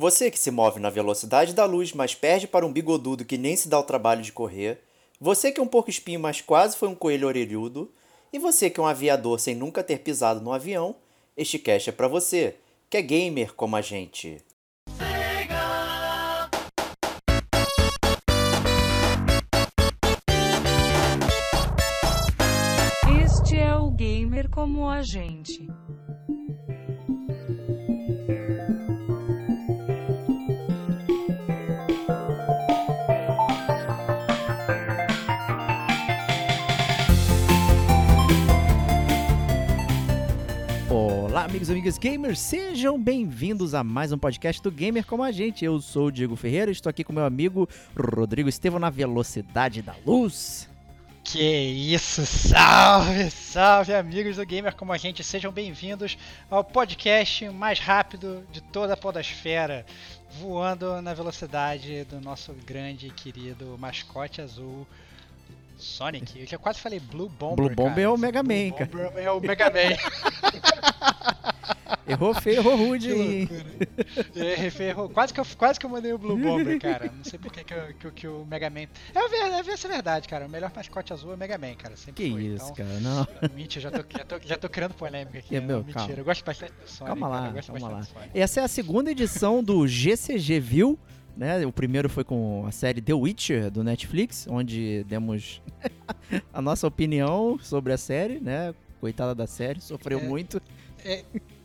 Você que se move na velocidade da luz, mas perde para um bigodudo que nem se dá o trabalho de correr. Você que é um porco espinho, mas quase foi um coelho orelhudo. E você que é um aviador sem nunca ter pisado no avião. Este cast é para você, que é gamer como a gente. Este é o gamer como a gente. Amigos e amigas gamers, sejam bem-vindos a mais um podcast do Gamer como a gente. Eu sou o Diego Ferreira, estou aqui com meu amigo Rodrigo Estevão na velocidade da luz. Que isso, salve, salve amigos do Gamer como a gente, sejam bem-vindos ao podcast mais rápido de toda a podosfera, voando na velocidade do nosso grande e querido mascote azul, Sonic. Eu já quase falei Blue Bomber, Blue Bomber cara. é o Mega Blue Man, cara. Bomber é o Mega Man. Errou feio, errou rude aí. É, ferrou. Quase que, eu, quase que eu mandei o Blue Bomber, cara. Não sei por que, que, que, o- que o Mega Man. É, ver- é, essa é verdade, cara. O melhor mascote azul é o Mega Man, cara. Sempre Que foi. isso, então, cara, não. Mentira, já tô, já, tô, já tô criando polêmica aqui. É, né? meu, Mentira, calma. eu gosto bastante do Sonic. Calma cara, lá, eu gosto calma lá. Essa é a segunda edição do GCG View, né? O primeiro foi com a série The Witcher do Netflix, onde demos a nossa opinião sobre a série, né? Coitada da série, sofreu É. muito.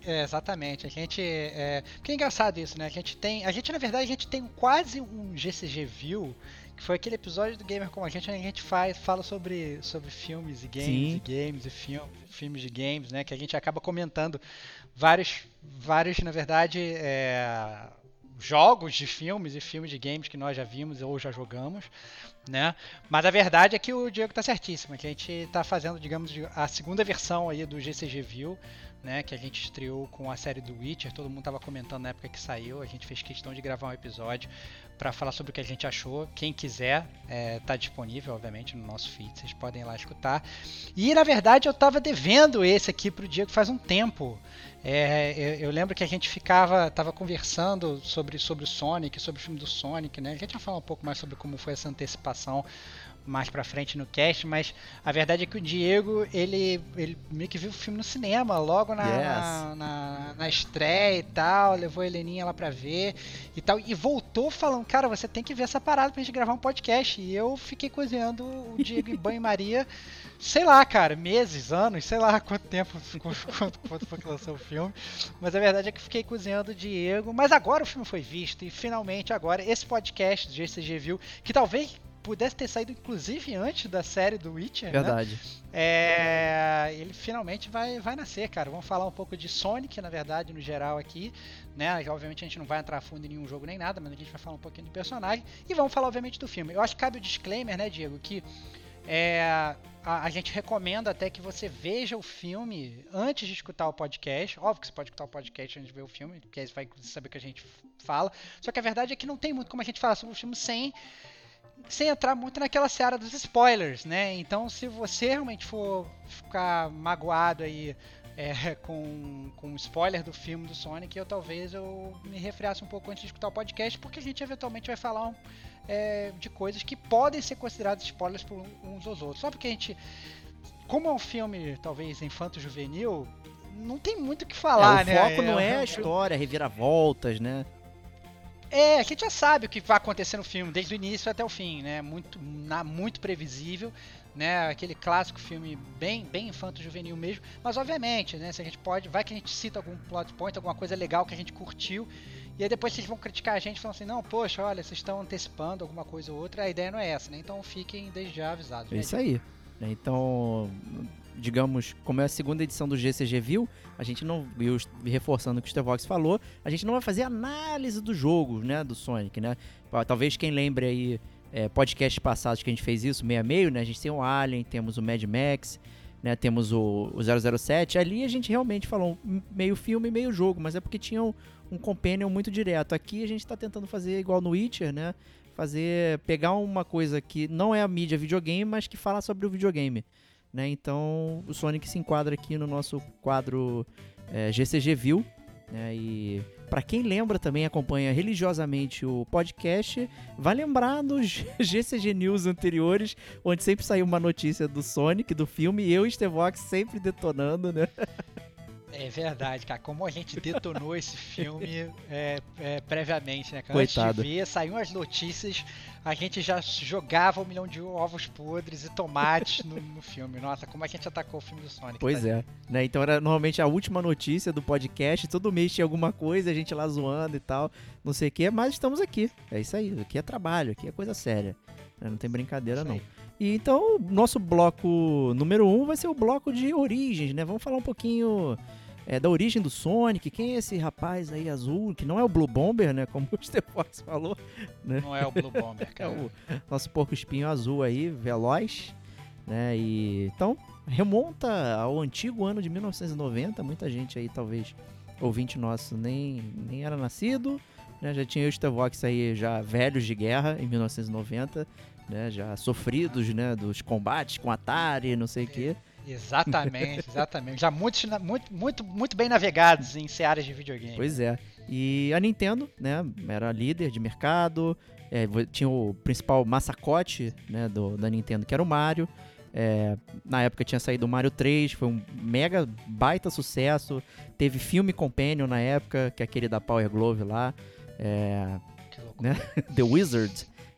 É, exatamente. A gente. É... Porque é engraçado isso, né? A gente tem. A gente, na verdade, a gente tem quase um GCG View, que foi aquele episódio do Gamer como a gente, onde a gente faz, fala sobre, sobre filmes e games, Sim. e games e filmes, filmes de games, né? Que a gente acaba comentando vários, vários na verdade, é, jogos de filmes e filmes de games que nós já vimos ou já jogamos, né? Mas a verdade é que o Diego tá certíssimo, que a gente tá fazendo, digamos, a segunda versão aí do GCG View, né, que a gente estreou com a série do Witcher, todo mundo tava comentando na época que saiu, a gente fez questão de gravar um episódio para falar sobre o que a gente achou. Quem quiser, é, tá disponível, obviamente, no nosso feed, vocês podem ir lá escutar. E na verdade eu tava devendo esse aqui pro Diego faz um tempo. É, eu, eu lembro que a gente ficava, tava conversando sobre, sobre o Sonic, sobre o filme do Sonic, né? A gente vai falar um pouco mais sobre como foi essa antecipação mais pra frente no cast, mas a verdade é que o Diego, ele, ele meio que viu o filme no cinema, logo na, Yes. na, na- na estreia e tal, levou a Heleninha lá pra ver e tal, e voltou falando, cara, você tem que ver essa parada pra gente gravar um podcast, e eu fiquei cozinhando o Diego em banho-maria, sei lá, cara, meses, anos, sei lá quanto tempo, quanto, quanto foi que lançou o filme, mas a verdade é que fiquei cozinhando o Diego, mas agora o filme foi visto, e finalmente agora esse podcast do GCG View, que talvez pudesse ter saído inclusive antes da série do Witcher, né? Verdade. É, ele finalmente vai, vai nascer, cara. Vamos falar um pouco de Sonic, na verdade, no geral aqui, né? Obviamente a gente não vai entrar fundo em nenhum jogo nem nada, mas a gente vai falar um pouquinho do personagem e vamos falar, obviamente, do filme. Eu acho que cabe o disclaimer, né, Diego, que é, a, a gente recomenda até que você veja o filme antes de escutar o podcast. Óbvio que você pode escutar o podcast antes de ver o filme, porque aí você vai saber o que a gente fala. Só que a verdade é que não tem muito como a gente falar sobre o filme sem sem entrar muito naquela seara dos spoilers, né? Então, se você realmente for ficar magoado aí é, com, com o spoiler do filme do Sonic, eu talvez eu me refriasse um pouco antes de escutar o podcast, porque a gente eventualmente vai falar um, é, de coisas que podem ser consideradas spoilers por uns aos outros. Só porque a gente, como é um filme talvez infanto-juvenil, não tem muito o que falar, É, o né? foco não é a história, reviravoltas, né? É, a gente já sabe o que vai acontecer no filme, desde o início até o fim, né? Muito, na- muito previsível, né? Aquele clássico filme bem, bem infanto-juvenil mesmo. Mas obviamente, né? Se a gente pode, vai que a gente cita algum plot point, alguma coisa legal que a gente curtiu. E aí depois vocês vão criticar a gente falando assim, não, poxa, olha, vocês estão antecipando alguma coisa ou outra. A ideia não é essa, né? Então fiquem desde já avisados. É né, isso aí. Então, digamos, como é a segunda edição do GCG View, a gente não, e os- reforçando o que o Stevox falou, a gente não vai fazer análise do jogo, né, do Sonic, né? Talvez quem lembre aí, é, podcasts passados que a gente fez isso, meio a meio, né? A gente tem o Alien, temos o Mad Max, né? Temos o, o 007. Ali a gente realmente falou meio filme, meio jogo, mas é porque tinha um, um companion muito direto. Aqui a gente tá tentando fazer igual no Witcher, né? Fazer, pegar uma coisa que não é a mídia videogame, mas que fala sobre o videogame. Né? Então o Sonic se enquadra aqui no nosso quadro é, GCG View. Né? E Pra quem lembra também, acompanha religiosamente o podcast, vai lembrar dos GCG News anteriores, onde sempre saiu uma notícia do Sonic, do filme, e eu e Stevox sempre detonando, né? É verdade, cara. Como a gente detonou esse filme é, é, previamente, né, cara? Coitado. Antes de ver, saíam as notícias, a gente já jogava um milhão de ovos podres e tomates no, no filme. Nossa, como a gente atacou o filme do Sonic. Pois tá? é. Né? Então era normalmente a última notícia do podcast, todo mês tinha alguma coisa, a gente lá zoando e tal, não sei o que, mas estamos aqui. É isso aí, aqui é trabalho, aqui é coisa séria. né? Não tem brincadeira não. E então, o nosso bloco número um vai ser o bloco de origens, né? Vamos falar um pouquinho é, da origem do Sonic. Quem é esse rapaz aí azul, que não é o Blue Bomber, né? Como o Stefox falou. Não é o Blue Bomber, É cara. o nosso porco espinho azul aí, veloz, né? E então remonta ao antigo ano de 1990. Muita gente aí, talvez ouvinte nosso, nem, nem era nascido, né? Já tinha o Stevox aí já velhos de guerra em 1990, né? Já sofridos, né? Dos combates com Atari, não sei o quê. Exatamente, exatamente. Já muitos, na- muito, muito, muito bem navegados em searas de videogame. Pois é. E a Nintendo, né, era líder de mercado, é, tinha o principal massacote, né, do, da Nintendo, que era o Mario. É, na época tinha saído o Mario 3, foi um mega baita sucesso. Teve filme Companion na época, que é aquele da Power Glove lá, é, Que loucura. The Wizard,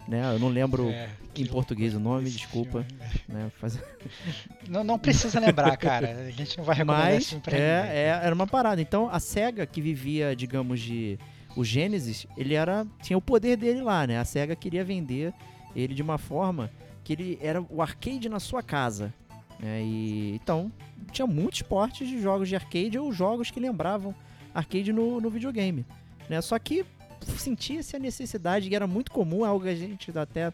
né, eu não lembro É, em português o nome, desculpa. filme. Né, faz- Não, não precisa lembrar, cara. A gente não vai recomendar esse Mas filme pra ninguém. é, é, era uma parada. Então a SEGA que vivia, digamos, de. O Genesis, ele era. Tinha o poder dele lá, né? A SEGA queria vender ele de uma forma que ele era o arcade na sua casa. Né? E, então, tinha muitos portes de jogos de arcade ou jogos que lembravam arcade no, no videogame. Né? Só que sentia-se a necessidade, e era muito comum, algo que a gente até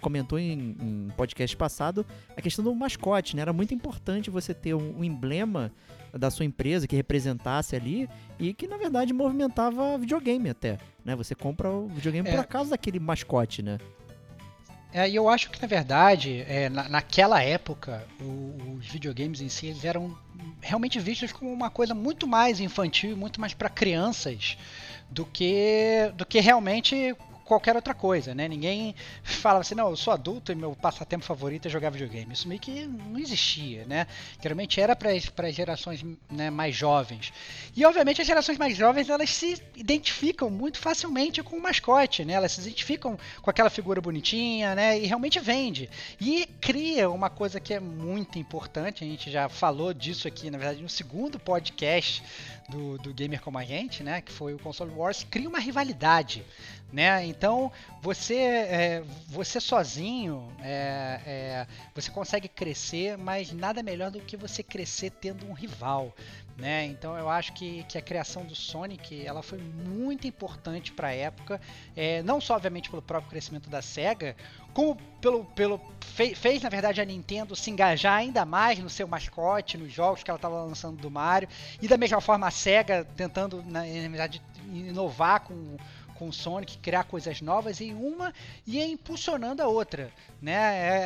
comentou em, em podcast passado, a questão do mascote, né? Era muito importante você ter um, um emblema da sua empresa que representasse ali e que, na verdade, movimentava videogame até, né? Você compra o videogame É. por causa daquele mascote, né? É, e eu acho que na verdade, é, na- naquela época, o- os videogames em si eles eram realmente vistos como uma coisa muito mais infantil, muito mais para crianças do que do que realmente qualquer outra coisa, né? Ninguém falava assim, não, eu sou adulto e meu passatempo favorito é jogar videogame. Isso meio que não existia, né? Geralmente era para as gerações né, mais jovens. E obviamente as gerações mais jovens elas se identificam muito facilmente com o mascote, né? Elas se identificam com aquela figura bonitinha, né? E realmente vende. E cria uma coisa que é muito importante, a gente já falou disso aqui, na verdade, no segundo podcast do, do Gamer Como a Gente, né? Que foi o Console Wars, cria uma rivalidade, né? Então, você, é, você sozinho, é, é, você consegue crescer, mas nada melhor do que você crescer tendo um rival, né? Então eu acho que, que a criação do Sonic ela foi muito importante para a época, é, não só obviamente pelo próprio crescimento da Sega, como pelo, pelo fe- fez na verdade a Nintendo se engajar ainda mais no seu mascote, nos jogos que ela estava lançando do Mario, e da mesma forma a Sega tentando na, na verdade inovar com com o Sonic, criar coisas novas em uma e impulsionando a outra, né?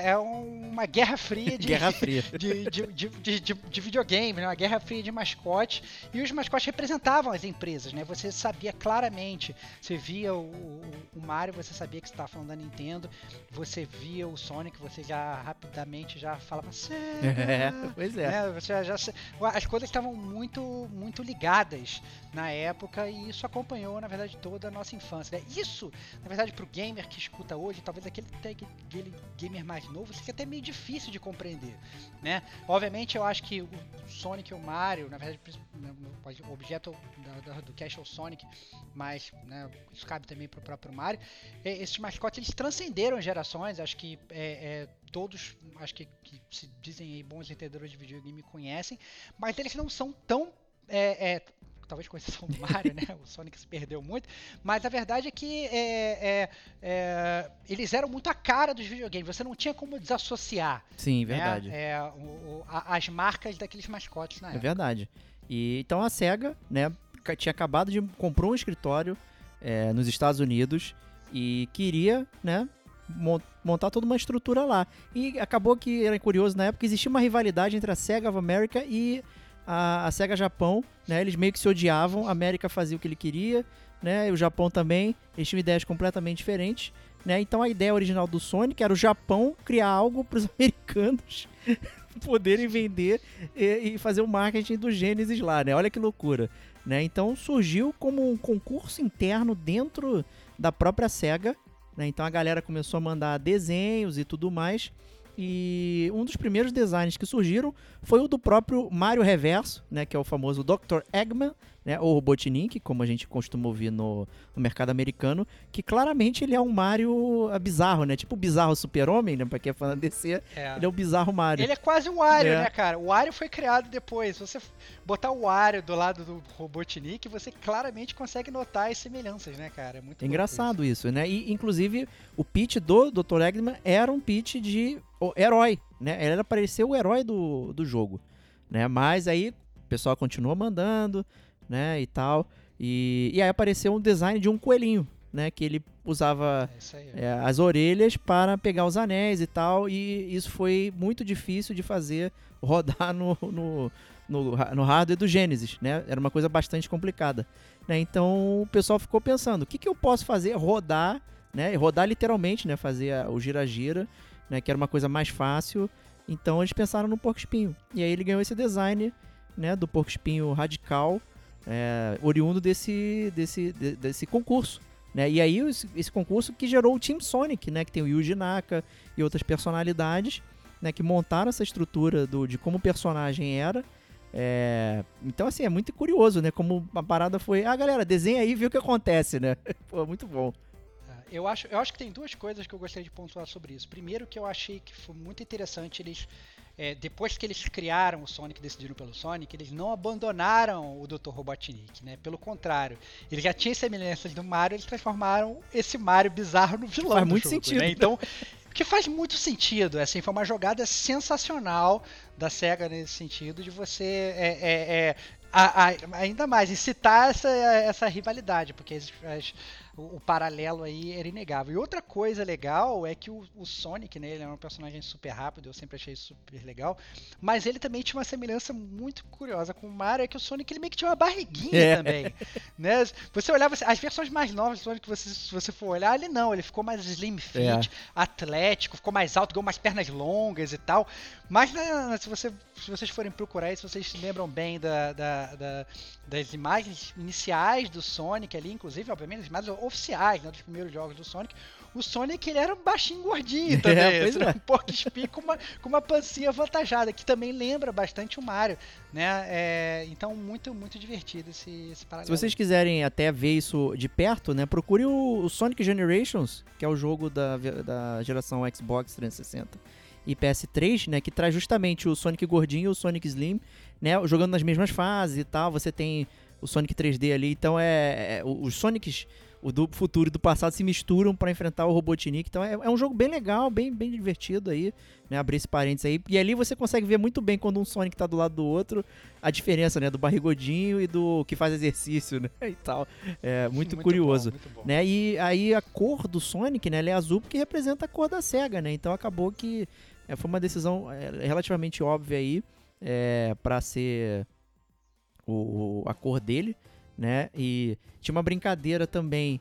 É, é uma guerra fria de, Guerra Fria. de, de, de, de, de- de videogame, né? uma guerra fria de mascotes. E os mascotes representavam as empresas, né? Você sabia claramente. Você via o, o, o Mario, você sabia que você estava falando da Nintendo. Você via o Sonic, você já rapidamente já falava Sega. É, pois é. né? Você já, já- as coisas estavam muito, muito ligadas na época e isso acompanhou, na verdade, toda a nossa infância. Né? Isso, na verdade, para o gamer que escuta hoje, talvez aquele, aquele gamer mais novo, seja até meio difícil de compreender, né? Obviamente, eu acho que o Sonic e o Mario, na verdade, né, o objeto do cast é o Sonic, mas né, isso cabe também para o próprio Mario. E- Esses mascotes, eles transcenderam gerações, acho que é, é, todos, acho que, que se dizem aí bons entendedores de videogame conhecem, mas eles não são tão é, é, talvez com exceção do Mario, né? O Sonic se perdeu muito. Mas a verdade é que é, é, é, eles eram muito a cara dos videogames. Você não tinha como desassociar Sim, né, verdade. é, o- o- a- as marcas daqueles mascotes na É época. verdade. E então a SEGA, né, tinha acabado de comprou um escritório é, nos Estados Unidos e queria, né, mon- montar toda uma estrutura lá. E acabou que era curioso na época existia uma rivalidade entre a SEGA of America e a, a SEGA Japão, né? Eles meio que se odiavam, a América fazia o que ele queria, né? E o Japão também, eles tinham ideias completamente diferentes, né? Então a ideia original do Sonic era o Japão criar algo para os americanos poderem vender e, e, fazer o marketing do Genesis lá, né? Olha que loucura, né? Então surgiu como um concurso interno dentro da própria SEGA, né? Então a galera começou a mandar desenhos e tudo mais. E um dos primeiros designs que surgiram foi o do próprio Mario Reverso, né, que é o famoso Dr. Eggman, né, ou Robotnik, como a gente costuma ouvir no, no, mercado americano, que claramente ele é um Mario ah, bizarro, né? Tipo o bizarro super-homem, né? Pra quem é fã da DC, é. ele é o bizarro Mario. Ele é quase um Wario, é. né, cara? O Wario foi criado depois. Se você botar o Wario do lado do Robotnik, você claramente consegue notar as semelhanças, né, cara? É muito é engraçado isso. isso. né? E, inclusive, o pitch do Dr. Eggman era um pitch de herói, né? Ele era para ser o herói do, do jogo, né? Mas aí o pessoal continua mandando, né, e tal. E, e aí apareceu um design de um coelhinho, né, que ele usava é é, as orelhas para pegar os anéis e tal, e isso foi muito difícil de fazer rodar no, no, no, no hardware do Genesis, né, era uma coisa bastante complicada. Né, então o pessoal ficou pensando, o que, que eu posso fazer? Rodar, né, rodar literalmente, né, fazer a, o gira-gira, né, que era uma coisa mais fácil, então eles pensaram no porco espinho, e aí ele ganhou esse design, né, do porco espinho radical, é, oriundo desse, desse, de, desse concurso. Né? E aí esse concurso que gerou o Team Sonic, né? que tem o Yuji Naka e outras personalidades né? que montaram essa estrutura do, de como o personagem era. É... Então, assim, é muito curioso, né? Como a parada foi. Ah, galera, desenha aí e vê o que acontece, né? Pô, muito bom. É, eu acho, eu acho que tem duas coisas que eu gostaria de pontuar sobre isso. Primeiro, que eu achei que foi muito interessante eles é, depois que eles criaram o Sonic, decidiram pelo Sonic, eles não abandonaram o Dr. Robotnik, né? Pelo contrário, eles já tinham semelhanças do Mario, eles transformaram esse Mario bizarro no vilão. Faz muito jogo, sentido. Né? Então, que faz muito sentido, assim, foi uma jogada sensacional da SEGA nesse sentido de você é, é, é a, a, ainda mais incitar essa, essa rivalidade, porque as, as o, o, paralelo aí era inegável. E outra coisa legal é que o, o, Sonic, né, ele é um personagem super rápido, eu sempre achei super legal, mas ele também tinha uma semelhança muito curiosa com o Mario, é que o Sonic ele meio que tinha uma barriguinha é. também, né? Você olhava, as versões mais novas do Sonic, você, se você for olhar, ele não, ele ficou mais slim fit, é. atlético, ficou mais alto, ganhou umas pernas longas e tal, mas né, se, você, se vocês forem procurar isso, vocês se lembram bem da, da, da, das imagens iniciais do Sonic ali, inclusive, obviamente, as imagens oficiais né, dos primeiros jogos do Sonic, o Sonic ele era um baixinho gordinho também, é, pois é. um porco espinho com uma, com uma pancinha avantajada, que também lembra bastante o Mario, né? É, então muito, muito divertido esse, esse paralelo. Se vocês quiserem até ver isso de perto, né, procure o, o Sonic Generations, que é o jogo da, da geração Xbox 360 e PS3, né, que traz justamente o Sonic gordinho e o Sonic Slim, né, jogando nas mesmas fases e tal. Você tem o Sonic 3D ali, então é, é os Sonics o do futuro e do passado se misturam para enfrentar o Robotnik. Então é, é, um jogo bem legal, bem, bem divertido aí, né? Abrir esse parênteses aí. E ali você consegue ver muito bem quando um Sonic tá do lado do outro, a diferença, né? Do barrigodinho e do que faz exercício, né? E tal. É muito, muito curioso. Bom, muito bom. Né? E aí a cor do Sonic, né? Ele é azul porque representa a cor da SEGA, né? Então acabou que é, foi uma decisão é, relativamente óbvia aí é, para ser o, a cor dele né? E tinha uma brincadeira também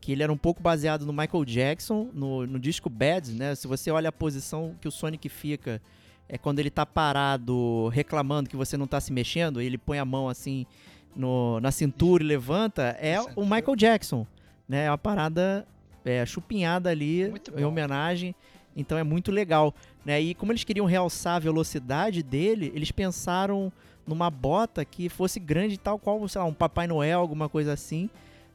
que ele era um pouco baseado no Michael Jackson, no, no disco Bad, né? Se você olha a posição que o Sonic fica, é quando ele tá parado reclamando que você não tá se mexendo, ele põe a mão assim no, na cintura e levanta, é o Michael Jackson, né? É uma parada é, chupinhada ali em homenagem, então é muito legal, né? E como eles queriam realçar a velocidade dele, eles pensaram numa bota que fosse grande, tal qual, sei lá, um Papai Noel, alguma coisa assim,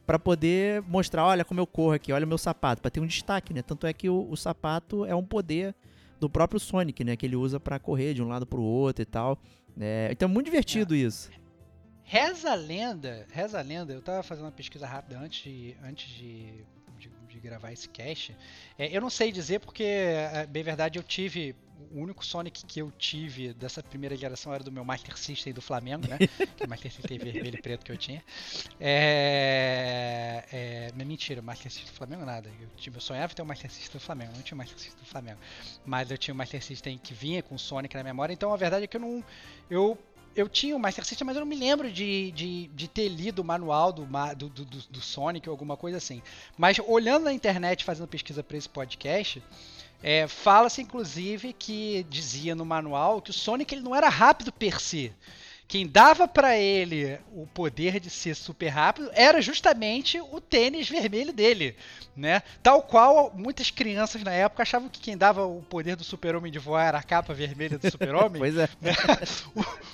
para poder mostrar, olha como eu corro aqui, olha meu sapato, para ter um destaque, né? Tanto é que o, o, sapato é um poder do próprio Sonic, né? Que ele usa para correr de um lado pro outro e tal. É, então é muito divertido é. isso. Reza a lenda, reza a lenda, eu tava fazendo uma pesquisa rápida antes de, antes de, de, de gravar esse cast. É, eu não sei dizer porque, é, bem verdade, eu tive o único Sonic que eu tive dessa primeira geração era do meu Master System do Flamengo, né? que o Master System vermelho e preto que eu tinha. É, é, não é mentira, o Master System do Flamengo nada. Eu, tive, eu sonhava ter o Master System do Flamengo, não tinha o Master System do Flamengo. Mas eu tinha o Master System que vinha com o Sonic na memória, então a verdade é que eu não. Eu eu tinha o Master System, mas eu não me lembro de, de, de ter lido o manual do, do, do, do Sonic ou alguma coisa assim. Mas olhando na internet, fazendo pesquisa para esse podcast, é, fala-se inclusive que dizia no manual que o Sonic ele não era rápido per se. Quem dava para ele o poder de ser super rápido era justamente o tênis vermelho dele, né? Tal qual muitas crianças na época achavam que quem dava o poder do super-homem de voar era a capa vermelha do super-homem. pois é. Né?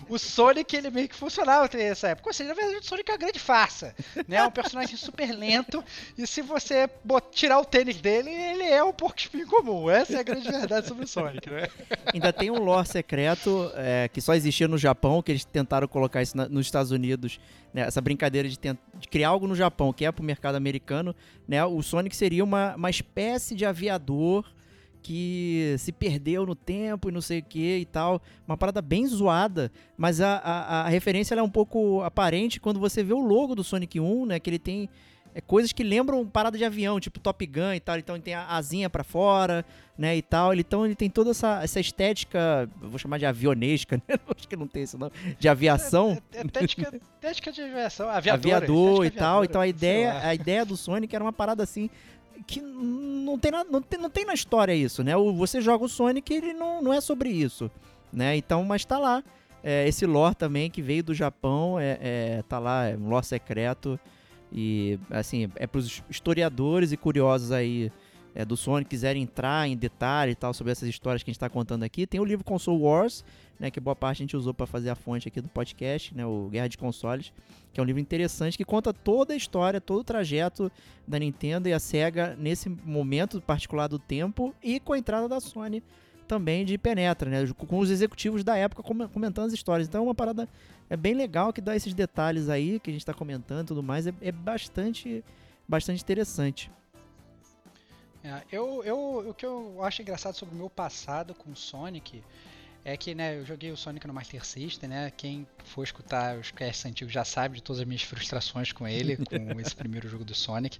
O, o, Sonic, ele meio que funcionava nessa época. Ou seja, na verdade, o Sonic é uma grande farsa, né? É um personagem super lento e se você tirar o tênis dele, ele é um porco espinho comum. Essa é a grande verdade sobre o Sonic, né? Ainda tem um lore secreto é, que só existia no Japão, que eles tentaram tentaram colocar isso na, nos Estados Unidos, né, essa brincadeira de, tent, de, criar algo no Japão que é para o mercado americano, né, o Sonic seria uma, uma espécie de aviador que se perdeu no tempo e não sei o que e tal. Uma parada bem zoada, mas a, a, a referência é um pouco aparente quando você vê o logo do Sonic 1, né? Que ele tem é, coisas que lembram parada de avião, tipo Top Gun e tal. Então ele tem a asinha para fora, né, e tal. Então ele tem toda essa, essa estética, vou chamar de avionesca, né? Acho que não tem isso não, de aviação. É, é, é de aviação, aviador, aviador e tal. Então a ideia, a ideia do Sonic era uma parada assim que não tem, na, não tem, não tem na história isso, né? O, você joga o Sonic ele não, não é sobre isso, né? Então, mas tá lá. É, esse lore também que veio do Japão, é, é, tá lá, é um lore secreto. E, assim, é para os historiadores e curiosos aí é, do Sonic quiserem entrar em detalhe e tal sobre essas histórias que a gente está contando aqui. Tem o livro Console Wars, né, que boa parte a gente usou para fazer a fonte aqui do podcast, né, o Guerra de Consoles, que é um livro interessante que conta toda a história, todo o trajeto da Nintendo e a Sega nesse momento particular do tempo e com a entrada da Sony também de penetra, né? Com os executivos da época comentando as histórias. Então é uma parada é bem legal que dá esses detalhes aí que a gente está comentando e tudo mais. É, é, bastante, bastante interessante. É, eu, eu, o que eu acho engraçado sobre o meu passado com Sonic é que, né, eu joguei o Sonic no Master System, né? Quem for escutar os casts antigos já sabe de todas as minhas frustrações com ele, com esse primeiro jogo do Sonic.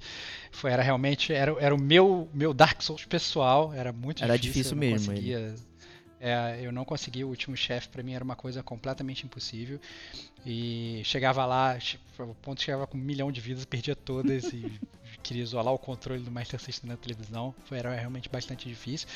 Foi, era realmente, era, era o meu, meu Dark Souls pessoal, era muito era difícil. Era difícil mesmo. É, eu não conseguia o último chefe, para mim era uma coisa completamente impossível. E chegava lá, o ponto chegava com um milhão de vidas, perdia todas e queria isolar o controle do Master System na televisão. Foi, era realmente bastante difícil.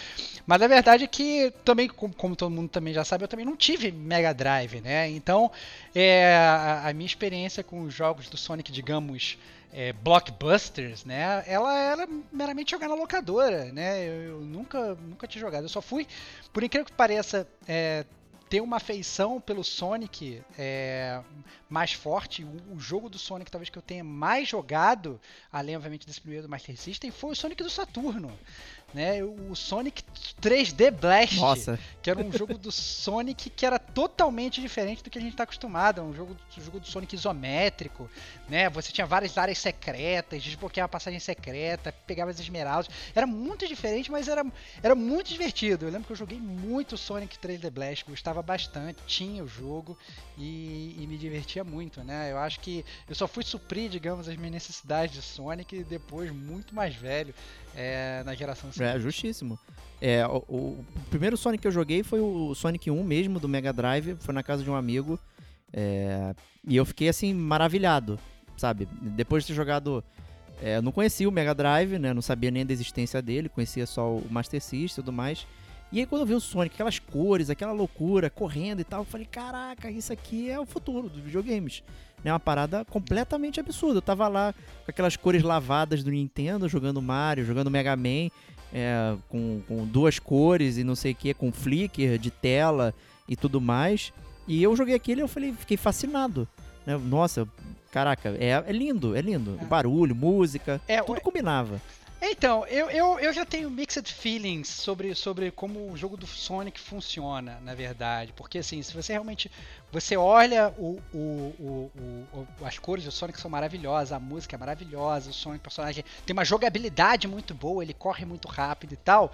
Mas a verdade é que também, como, todo mundo também já sabe, eu também não tive Mega Drive, né? Então, é, a, a minha experiência com os jogos do Sonic, digamos, é, blockbusters, né? Ela era meramente jogar na locadora, né? Eu, eu, nunca, nunca tinha jogado. Eu só fui, por incrível que pareça, é, ter uma afeição pelo Sonic é, mais forte. O, o, jogo do Sonic, talvez que eu tenha mais jogado, além obviamente desse primeiro do Master System, foi o Sonic do Saturno né? O Sonic 3D Blast, Nossa. que era um jogo do Sonic que era totalmente diferente do que a gente está acostumado, um jogo, um jogo do Sonic isométrico, né? Você tinha várias áreas secretas, desbloqueava passagem secreta, pegava as esmeraldas, era muito diferente, mas era, era muito divertido. Eu lembro que eu joguei muito Sonic 3D Blast, gostava bastante, tinha o jogo e, e me divertia muito, né? Eu acho que eu só fui suprir, digamos, as minhas necessidades de Sonic depois muito mais velho é, na geração seguinte. É, justíssimo. É, o, o, primeiro Sonic que eu joguei foi o Sonic 1 mesmo, do Mega Drive, foi na casa de um amigo. É, e eu fiquei assim, maravilhado, sabe? Depois de ter jogado. É, eu não conhecia o Mega Drive, né? Não sabia nem da existência dele, conhecia só o Master System e tudo mais. E aí quando eu vi o Sonic, aquelas cores, aquela loucura, correndo e tal, eu falei, caraca, isso aqui é o futuro dos videogames né? Uma parada completamente absurda. Eu tava lá com aquelas cores lavadas do Nintendo, jogando Mario, jogando Mega Man, é, com, com, duas cores e não sei o que, com flicker de tela e tudo mais. E eu joguei aquilo e eu falei, fiquei fascinado. Né? Nossa, caraca, é, é lindo, é lindo. É. Barulho, música, é, tudo combinava. Então, eu, eu, eu já tenho mixed feelings sobre, sobre como o jogo do Sonic funciona, na verdade. Porque assim, se você realmente. Você olha o, o, o, o, as cores do Sonic são maravilhosas, a música é maravilhosa, o Sonic personagem tem uma jogabilidade muito boa, ele corre muito rápido e tal.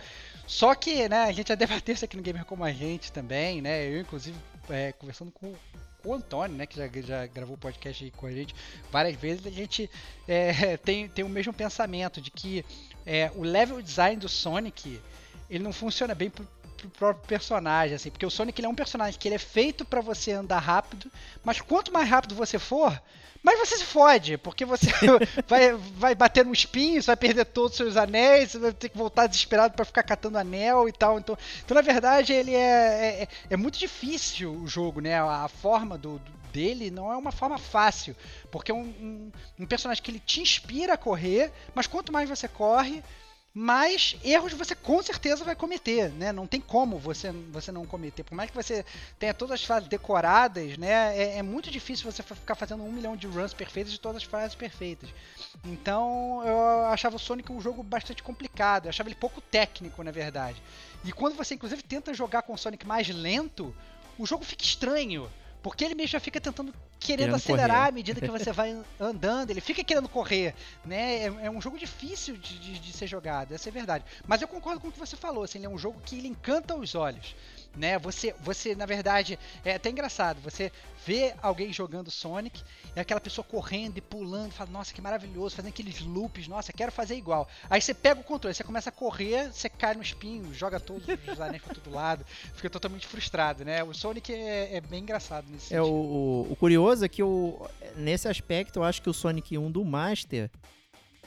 Só que, né, a gente já debateu isso aqui no Gamer como a gente também, né? Eu, inclusive, é, conversando com, o Antônio, né, que já, já gravou podcast com a gente várias vezes, a gente é, tem, tem o mesmo pensamento de que é, o level design do Sonic ele não funciona bem pro próprio personagem, assim, porque o Sonic ele é um personagem que ele é feito para você andar rápido, mas quanto mais rápido você for, mais você se fode, porque você vai, vai bater no espinho, você vai perder todos os seus anéis, você vai ter que voltar desesperado para ficar catando anel e tal. Então, então na verdade, ele é, é, é muito difícil o jogo, né? A, forma do, do dele não é uma forma fácil, porque é um, um, um personagem que ele te inspira a correr, mas quanto mais você corre, mas erros você com certeza vai cometer, né? Não tem como você, você não cometer. Por mais que você tenha todas as fases decoradas, né? É, é muito difícil você ficar fazendo um milhão de runs perfeitas de todas as fases perfeitas. Então eu achava o Sonic um jogo bastante complicado. Eu achava ele pouco técnico, na verdade. E quando você inclusive tenta jogar com o Sonic mais lento, o jogo fica estranho. Porque ele mesmo já fica tentando querendo, querendo acelerar correr. à medida que você vai andando, ele fica querendo correr, né? É, é um jogo difícil de, de, de, ser jogado, essa é verdade. Mas eu concordo com o que você falou, assim, ele é um jogo que ele encanta os olhos né? Você, você na verdade, é até engraçado. Você vê alguém jogando Sonic e aquela pessoa correndo e pulando, fala, nossa, que maravilhoso, fazendo aqueles loops, nossa, quero fazer igual. Aí você pega o controle, você começa a correr, você cai no espinho, joga todos os anéis pra todo lado, fica totalmente frustrado, né? O Sonic é, é bem engraçado nesse é, sentido. O, o curioso é que o, nesse aspecto eu acho que o Sonic 1 do Master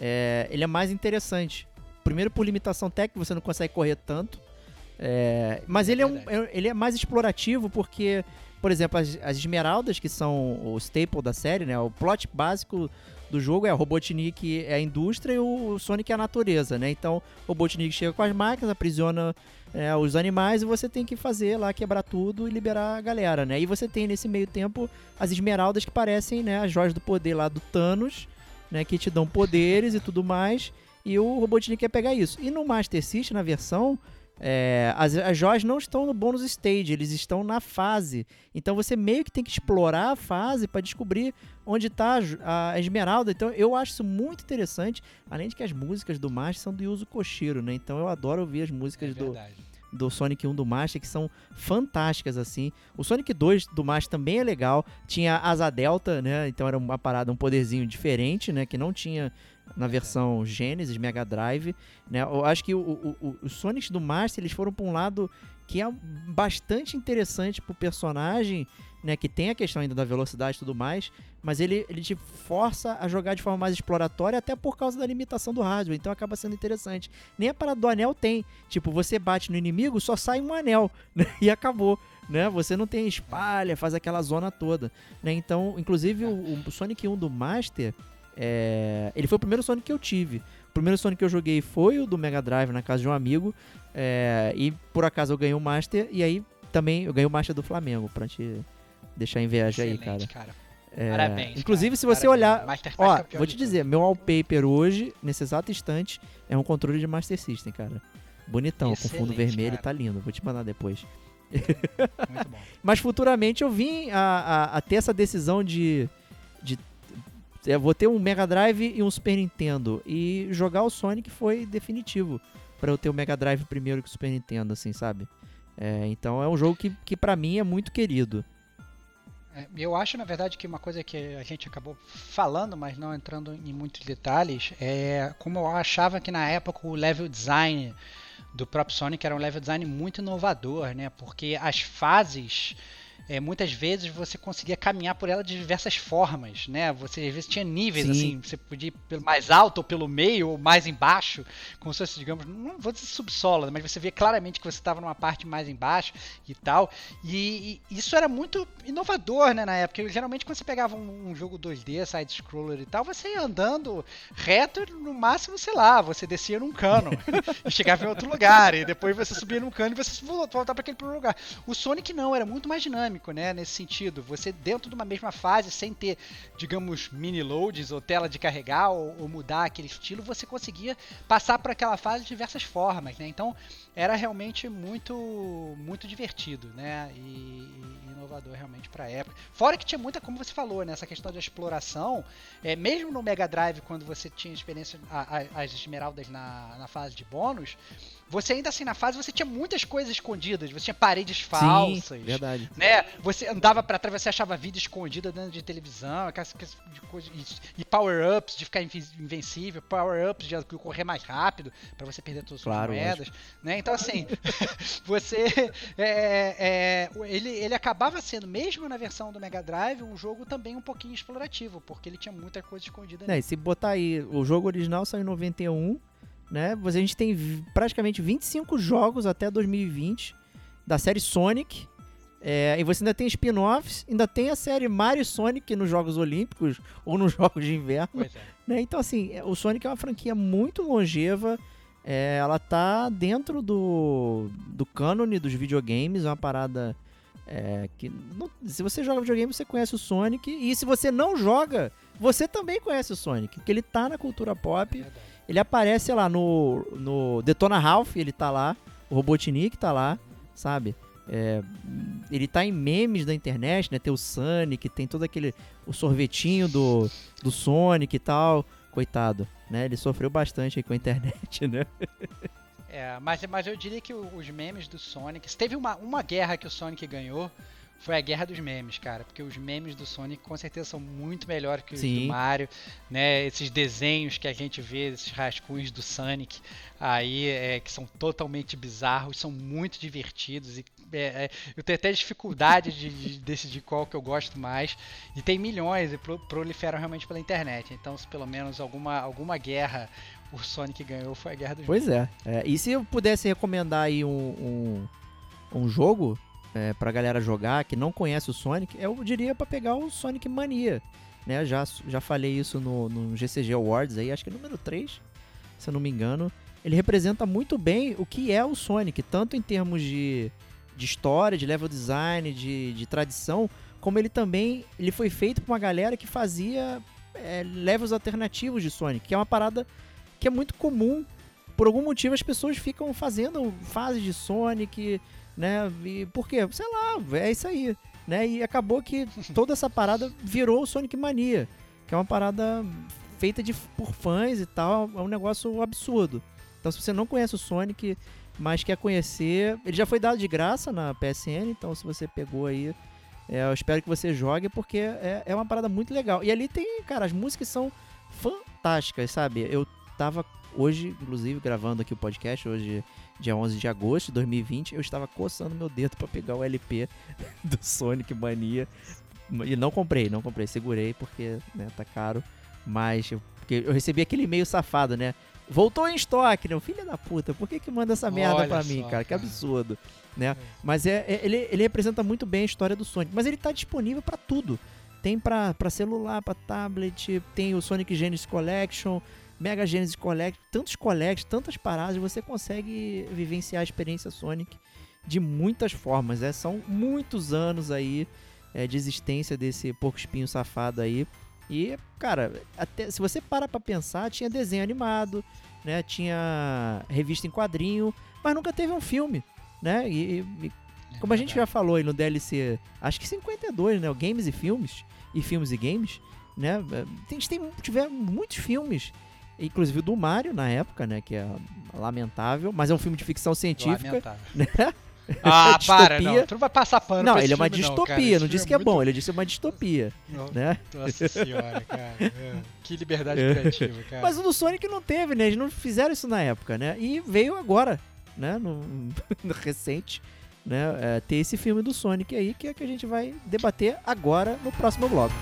é, ele é mais interessante. Primeiro por limitação técnica, você não consegue correr tanto. É, mas ele é, um, é, ele é mais explorativo porque, por exemplo, as, as, esmeraldas, que são o staple da série, né? O plot básico do jogo é o Robotnik é a indústria e o Sonic é a natureza, né? Então, o Robotnik chega com as máquinas, aprisiona é, os animais e você tem que fazer lá, quebrar tudo e liberar a galera, né? E você tem nesse meio tempo as esmeraldas que parecem, né, as joias do poder lá do Thanos, né, que te dão poderes e tudo mais. E o Robotnik quer pegar isso. E no Master System, na versão, é, as, as joias não estão no bônus stage, eles estão na fase. Então você meio que tem que explorar a fase para descobrir onde está a, a, esmeralda. Então eu acho isso muito interessante. Além de que as músicas do Master são do Yuzo Koshiro, né? Então eu adoro ouvir as músicas é do, do Sonic 1 do Master, que são fantásticas, assim. O Sonic 2 do Master também é legal. Tinha asa delta, né? Então era uma parada, um poderzinho diferente, né? Que não tinha na versão Genesis, Mega Drive, né? Eu acho que o, o, os Sonics do Master, eles foram para um lado que é bastante interessante pro personagem, né? Que tem a questão ainda da velocidade e tudo mais, mas ele, ele te força a jogar de forma mais exploratória, até por causa da limitação do hardware, então acaba sendo interessante. Nem a parada do anel tem, tipo, você bate no inimigo, só sai um anel, né? E acabou. Né? Você não tem espalha, faz aquela zona toda, né? Então, inclusive o, o Sonic 1 do Master, é, ele foi o primeiro Sonic que eu tive. O primeiro Sonic que eu joguei foi o do Mega Drive na casa de um amigo. É, e por acaso eu ganhei o Master. E aí também eu ganhei o Master do Flamengo, pra te deixar em viagem aí, cara. cara. É, Parabéns. Inclusive, cara. se você Parabéns. olhar. Master ó, vou te dizer, meu wallpaper hoje, nesse exato instante, é um controle de Master System, cara. Bonitão, Excelente, com fundo vermelho, cara. tá lindo. Vou te mandar depois. Muito bom. Mas futuramente eu vim a, a, a ter essa decisão de, de eu vou ter um Mega Drive e um Super Nintendo. E jogar o Sonic foi definitivo para eu ter o Mega Drive primeiro que o Super Nintendo, assim, sabe? É, então é um jogo que, que para mim é muito querido. É, eu acho, na verdade, que uma coisa que a gente acabou falando, mas não entrando em muitos detalhes, é como eu achava que na época o level design do próprio Sonic era um level design muito inovador, né? Porque as fases é, muitas vezes você conseguia caminhar por ela de diversas formas, né? Você às vezes tinha níveis, Sim. assim, você podia ir pelo mais alto ou pelo meio ou mais embaixo, como se fosse, digamos, não vou dizer subsolo, mas você via claramente que você estava numa parte mais embaixo e tal. E, e, isso era muito inovador, né, na época. Geralmente quando você pegava um, um jogo 2D, side-scroller e tal, você ia andando reto, no máximo, sei lá, você descia num cano e chegava em outro lugar, e depois você subia num cano e você voltava para aquele lugar. O Sonic não, era muito mais dinâmico né? Nesse sentido. Você dentro de uma mesma fase, sem ter, digamos, mini loads ou tela de carregar ou, ou mudar aquele estilo, você conseguia passar por aquela fase de diversas formas, né? Então era realmente muito, muito divertido, né? E, e inovador realmente para a época. Fora que tinha muita, como você falou, né? Essa questão de exploração, é, mesmo no Mega Drive, quando você tinha experiência, a, a, as esmeraldas na, na fase de bônus, você ainda assim na fase você tinha muitas coisas escondidas, você tinha paredes falsas, Sim, verdade. né? você andava pra trás, você achava vida escondida dentro de televisão, aquelas- aquelas de coisa- e, e power-ups de ficar invencível, power-ups de correr mais rápido, pra você perder todas as Claro, moedas. Né? Então, assim, você. é, é, ele, ele acabava sendo, mesmo na versão do Mega Drive, um jogo também um pouquinho explorativo, porque ele tinha muita coisa escondida Né, nele. e se botar aí, o jogo original saiu em 91, né? A gente tem praticamente 25 jogos até 2020 da série Sonic. É, e você ainda tem spin-offs, ainda tem a série Mario e Sonic nos Jogos Olímpicos ou nos Jogos de Inverno. É. né? Então, assim, é- o Sonic é uma franquia muito longeva. É, ela tá dentro do, do cânone dos videogames, é uma parada é, que. não- se você joga videogame, você conhece o Sonic. E se você não joga, você também conhece o Sonic. Porque ele tá na cultura pop. Ele aparece, lá, no, no Detona Ralph, ele tá lá. O Robotnik tá lá, sabe? É, ele tá em memes da internet, né? Tem o Sonic, tem todo aquele. O sorvetinho do, do Sonic e tal. Coitado, né? Ele sofreu bastante com a internet, né? É, mas, mas eu diria que os memes do Sonic. Se teve uma, uma guerra que o Sonic ganhou, foi a guerra dos memes, cara. Porque os memes do Sonic com certeza são muito melhores que os Sim. do Mario. Né? Esses desenhos que a gente vê, esses rascunhos do Sonic aí, é, que são totalmente bizarros, são muito divertidos. E, é, é, eu tenho até dificuldade de, de decidir qual que eu gosto mais. E tem milhões e pro- proliferam realmente pela internet. Então, se pelo menos alguma, alguma guerra o Sonic ganhou, foi a guerra dos Pois é. é, E se eu pudesse recomendar aí um, um, um jogo é, pra galera jogar que não conhece o Sonic, eu diria pra pegar o Sonic Mania. Né? Já, já falei isso no, no GCG Awards aí, acho que é número 3, se eu não me engano. Ele representa muito bem o que é o Sonic, tanto em termos de, de história, de level design, de, de tradição, como ele também ele foi feito por uma galera que fazia é, levels alternativos de Sonic, que é uma parada que é muito comum. Por algum motivo as pessoas ficam fazendo fases de Sonic, né? E por quê? Sei lá, é isso aí. Né? E acabou que toda essa parada virou Sonic Mania, que é uma parada feita de, por fãs e tal, é um negócio absurdo. Então se você não conhece o Sonic, mas quer conhecer, ele já foi dado de graça na PSN, então se você pegou aí, é, eu espero que você jogue, porque é, é uma parada muito legal. E ali tem, cara, as músicas são fantásticas, sabe? Eu tava hoje, inclusive, gravando aqui o podcast, hoje, dia 11 de agosto de 2020, eu estava coçando meu dedo pra pegar o LP do Sonic Mania. E não comprei, não comprei, segurei porque né, tá caro. Mas eu, porque eu recebi aquele e-mail safado, né? Voltou em estoque, né? Filha da puta, por que, que manda essa merda Olha pra mim, só, cara? Que absurdo, né? Mas é, é- ele, ele representa muito bem a história do Sonic. Mas ele tá disponível pra tudo. Tem pra, pra celular, pra tablet, tem o Sonic Genesis Collection, Mega Genesis Collection, tantos collections, tantas paradas, você consegue vivenciar a experiência Sonic de muitas formas. né? São muitos anos aí é, de existência desse porco espinho safado aí. E, cara, até, se você para pra pensar, tinha desenho animado, né? Tinha revista em quadrinho, mas nunca teve um filme, né? E, e É como a gente já falou aí no DLC, acho que 52, né? O Games e Filmes, e Filmes e Games, né? A gente tem, tiveram muitos filmes, inclusive o do Mario na época, né? Que é lamentável, mas é um filme de ficção científica, Lamentável. né? Ah, para, não. Tu não vai passar pano Não, ele é uma não, distopia, cara. não, Esse disse que é bom, ele disse uma distopia, Não, né? Nossa senhora, cara. É. Que liberdade É. criativa, cara. Mas o do Sonic não teve, né? Eles não fizeram isso na época, né? E veio agora, né? No, no recente, né? é, ter esse filme do Sonic aí, que é que a gente vai debater agora no próximo bloco.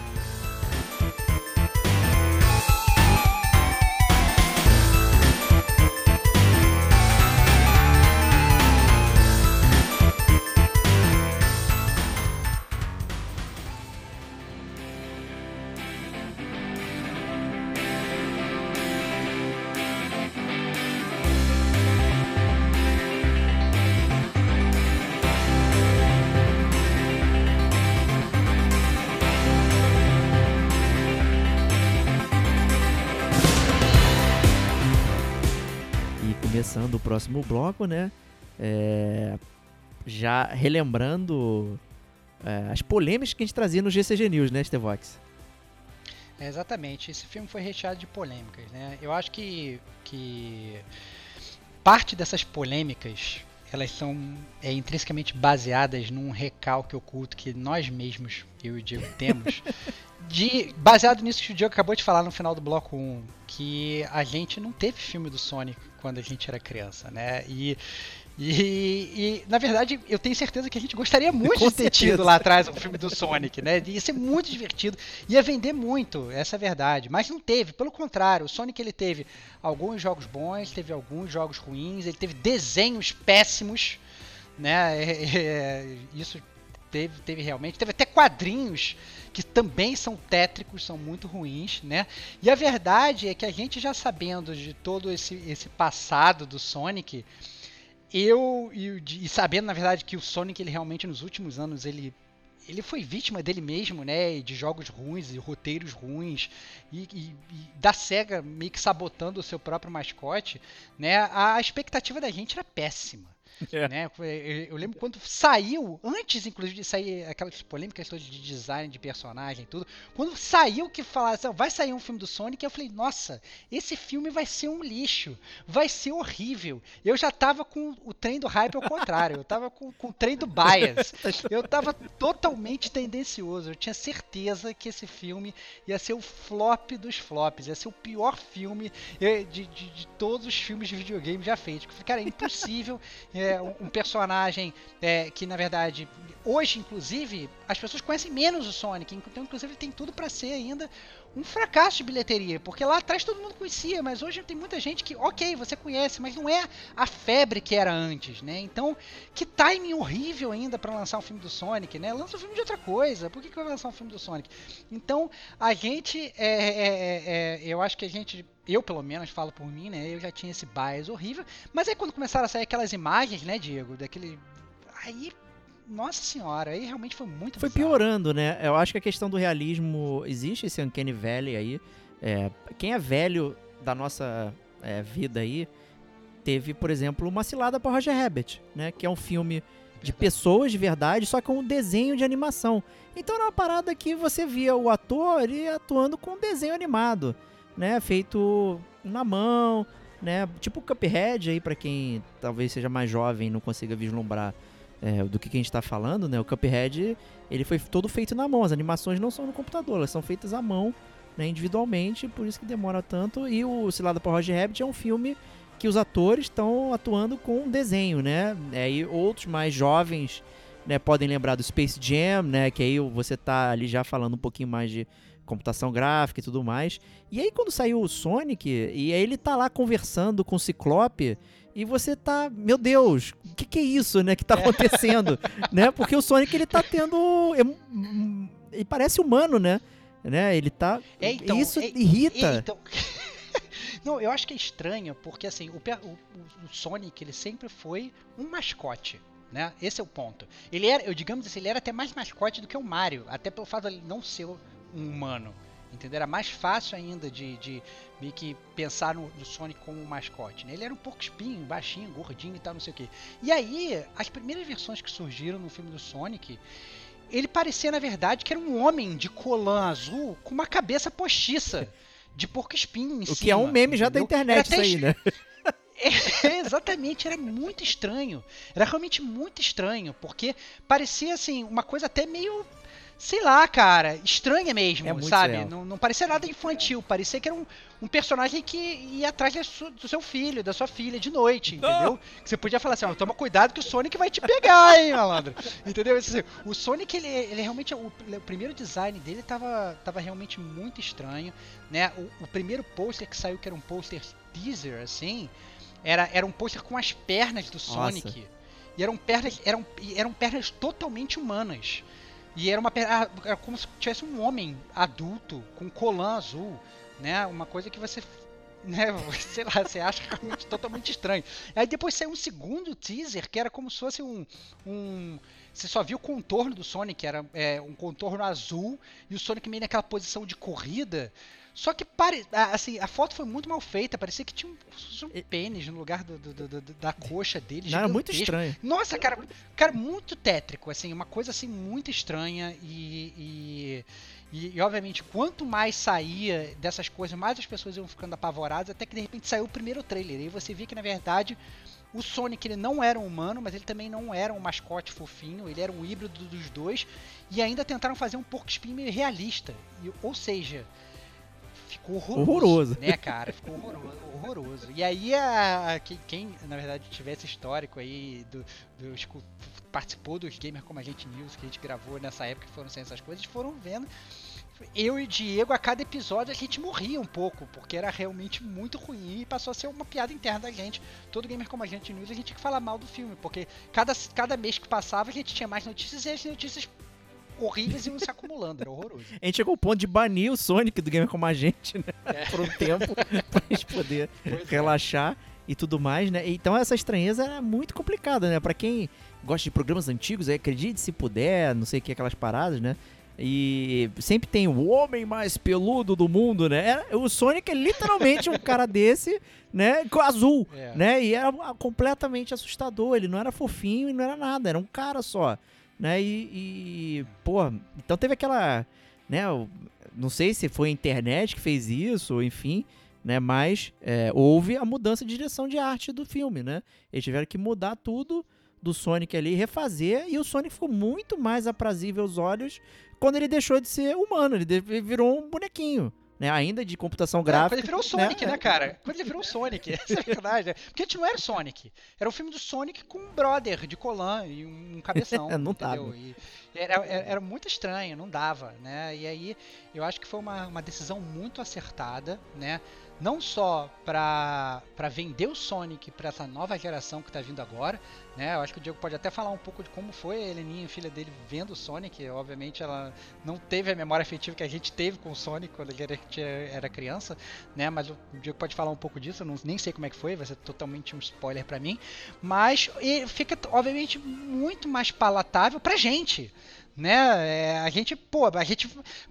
Próximo bloco, né? é, já relembrando é, as polêmicas que a gente trazia no GCG News, né, Stevox? É, exatamente. Esse filme foi recheado de polêmicas, né? Eu acho que, que parte dessas polêmicas elas são é, intrinsecamente baseadas num recalque oculto que nós mesmos, eu e o Diego, temos. de, baseado nisso que o Diego acabou de falar no final do bloco 1, que a gente não teve filme do Sonic quando a gente era criança, né? E e, e, na verdade, eu tenho certeza que a gente gostaria muito Com de ter certeza. tido lá atrás um filme do Sonic, né? Ia ser muito divertido, ia vender muito, essa é a verdade. Mas não teve, pelo contrário, o Sonic ele teve alguns jogos bons, teve alguns jogos ruins, ele teve desenhos péssimos, né? É, é, isso teve, teve realmente, teve até quadrinhos que também são tétricos, são muito ruins, né? E a verdade é que a gente já sabendo de todo esse, esse passado do Sonic, eu e, e sabendo na verdade que o Sonic ele realmente nos últimos anos ele ele foi vítima dele mesmo, né? De jogos ruins e roteiros ruins e, e- e da Sega meio que sabotando o seu próprio mascote, né? A expectativa da gente era péssima. É. Né? Eu- lembro quando saiu, antes inclusive de sair aquelas polêmicas todas de design de personagem e tudo, quando saiu que falasse, "Ah, vai sair um filme do Sonic, eu falei, nossa, esse filme vai ser um lixo, vai ser horrível. Eu já tava com o trem do hype ao contrário, eu tava com, com o trem do bias. Eu tava totalmente tendencioso, eu tinha certeza que esse filme ia ser o flop dos flops, ia ser o pior filme eh, de, de, de todos os filmes de videogame já feitos. Cara, é impossível é, um, um personagem é, que, na verdade, hoje, inclusive, as pessoas conhecem menos o Sonic, então, inclusive, ele tem tudo pra ser ainda um fracasso de bilheteria, porque lá atrás todo mundo conhecia, mas hoje tem muita gente que, ok, você conhece, mas não é a febre que era antes, né? Então, que timing horrível ainda pra lançar um filme do Sonic, né? Lança um filme de outra coisa, por que, que vai lançar um filme do Sonic? Então, a gente, é, é, é, é, eu acho que a gente, eu pelo menos falo por mim, né? Eu já tinha esse bias horrível, mas aí quando começaram a sair aquelas imagens, né, Diego, daquele, aí, nossa senhora, aí realmente foi muito Foi bizarro. piorando, né? Eu acho que a questão do realismo. Existe esse Uncanny Valley aí. É, quem é velho da nossa é, vida aí teve, por exemplo, uma cilada para Roger Rabbit, né? Que é um filme de pessoas de verdade, só com um desenho de animação. Então era uma parada que você via o ator ele atuando com um desenho animado, né? Feito na mão, né? Tipo Cuphead aí, pra quem talvez seja mais jovem e não consiga vislumbrar é, do que, que a gente tá falando, né? O Cuphead, ele foi todo feito na mão. As animações não são no computador, elas são feitas à mão, né? Individualmente, por isso que demora tanto. E o Cilada para Roger Rabbit é um filme que os atores estão atuando com desenho, né? É, e outros mais jovens, né, podem lembrar do Space Jam, né? Que aí você tá ali já falando um pouquinho mais de computação gráfica e tudo mais. E aí quando saiu o Sonic, e aí ele tá lá conversando com o Ciclope, e você tá, meu Deus, o que, que é isso, né, que tá acontecendo, né? Porque o Sonic ele tá tendo hum, ele parece humano, né? Né? Ele tá É, então, isso é- irrita. É, então... Não, eu acho que é estranho, porque assim, o- o- o Sonic, ele sempre foi um mascote, né? Esse é o ponto. Ele era, eu digamos assim, ele era até mais mascote do que o Mario, até pelo fato de ele não ser um humano. Entendeu? Era mais fácil ainda de, de meio que pensar no, no Sonic como um mascote. Né? Ele era um pouco espinho, baixinho, gordinho e tal, não sei o que. E aí, as primeiras versões que surgiram no filme do Sonic, ele parecia, na verdade, que era um homem de colã azul com uma cabeça postiça. De porco espinho em O cima. que é um meme já da internet isso aí, né? é, exatamente, era muito estranho. Era realmente muito estranho, porque parecia assim, uma coisa até meio. Sei lá, cara, estranha mesmo, É muito sabe? Não, não parecia nada infantil, parecia que era um, um personagem que ia atrás do seu filho, da sua filha de noite, entendeu? Que você podia falar assim, ó, toma cuidado que o Sonic vai te pegar, hein, malandro. Entendeu? Assim, o Sonic, ele, ele realmente, o, o primeiro design dele tava, tava realmente muito estranho, né? O, o primeiro pôster que saiu, que era um pôster teaser, assim, era, era um pôster com as pernas do Sonic. E eram pernas, eram, e eram pernas totalmente humanas. E era uma perna, era como se tivesse um homem adulto com colã azul, né? Uma coisa que você, né, sei lá, você acha realmente totalmente estranho. Aí depois saiu um segundo teaser que era como se fosse um, um você só viu o contorno do Sonic, era é, um contorno azul e o Sonic meio naquela posição de corrida. Só que pare... a- assim, a foto foi muito mal feita, parecia que tinha um, um pênis no lugar do, do- do- da coxa dele. Não, era muito estranho. Nossa, cara, cara, muito tétrico, assim, uma coisa assim muito estranha e, e, e, e, obviamente quanto mais saía dessas coisas, mais as pessoas iam ficando apavoradas, até que de repente saiu o primeiro trailer e você via que na verdade o Sonic ele não era um humano, mas ele também não era um mascote fofinho, ele era um híbrido dos dois. E ainda tentaram fazer um porco espinho realista. E, ou seja, ficou horroroso, Horroroso. né, cara? Ficou horroroso, horroroso. E aí, a, a- quem, quem, na verdade, tivesse histórico aí, do, dos participou dos Gamer Como a Gente News, que a gente gravou nessa época, que foram sendo essas coisas, foram vendo. Eu e o Diego, a cada episódio, a gente morria um pouco, porque era realmente muito ruim e passou a ser uma piada interna da gente. Todo Gamer Como a Gente News, a gente tinha que falar mal do filme, porque cada, cada mês que passava, a gente tinha mais notícias e as notícias horríveis iam se acumulando, era horroroso. A gente chegou ao ponto de banir o Sonic do Gamer como a gente, né? É. Por um tempo, pra gente poder Pois é. relaxar e tudo mais, né? Então essa estranheza era muito complicada, né? Pra quem gosta de programas antigos, aí, acredite se puder, não sei o que, aquelas paradas, né? E sempre tem o homem mais peludo do mundo, né? Era- o Sonic é literalmente um cara desse, né? Com azul, É. né? E era completamente assustador. Ele não era fofinho e não era nada, era um cara só, né? E, e pô, então teve aquela, né? Não sei se foi a internet que fez isso, ou enfim, né? Mas é, houve a mudança de direção de arte do filme, né? Eles tiveram que mudar tudo do Sonic ali, refazer, e o Sonic ficou muito mais aprazível aos olhos quando ele deixou de ser humano, ele virou um bonequinho, né? Ainda de computação Quando gráfica. ele virou o Sonic, né? né, cara? Quando ele virou o Sonic, essa é a verdade. né? Porque antes não era o Sonic. Era o filme do Sonic com um brother de Colan e um cabeção. Não entendeu? dava. E era, era, era muito estranho, não dava, né? E aí eu acho que foi uma, uma decisão muito acertada, né? Não só pra vender o Sonic pra essa nova geração que tá vindo agora, né? Eu acho que o Diego pode até falar um pouco de como foi a Heleninha, filha dele, vendo o Sonic. Obviamente ela não teve a memória afetiva que a gente teve com o Sonic quando ele era, criança, né? Mas o Diego pode falar um pouco disso, eu não, nem sei como é que foi, vai ser totalmente um spoiler pra mim. Mas fica, obviamente, muito mais palatável pra gente. Né? É, a gente, pô, a gente.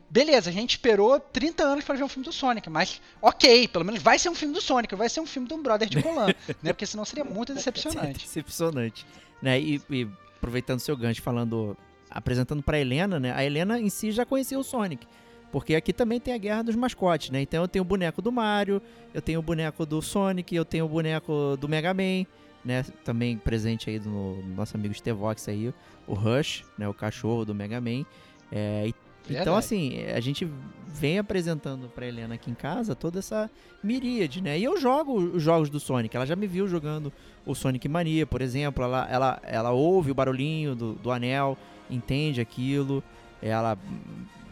Beleza, a gente esperou 30 anos pra ver um filme do Sonic, mas ok, pelo menos vai ser um filme do Sonic, vai ser um filme de um brother de Colan, né? Porque senão seria muito decepcionante. Decepcionante. Né? E, e aproveitando seu gancho, falando, apresentando pra Helena, né? A Helena em si já conhecia o Sonic. Porque aqui também tem a guerra dos mascotes, né? Então eu tenho o boneco do Mario, eu tenho o boneco do Sonic, eu tenho o boneco do Mega Man, né? Também presente aí do nosso amigo Stevox aí, o Rush, né? O cachorro do Mega Man. É, e- então, assim, a gente vem apresentando pra Helena aqui em casa toda essa miríade, né? E eu jogo os jogos do Sonic. Ela já me viu jogando o Sonic Mania, por exemplo. Ela, ela, ela ouve o barulhinho do, do anel, entende aquilo. Ela,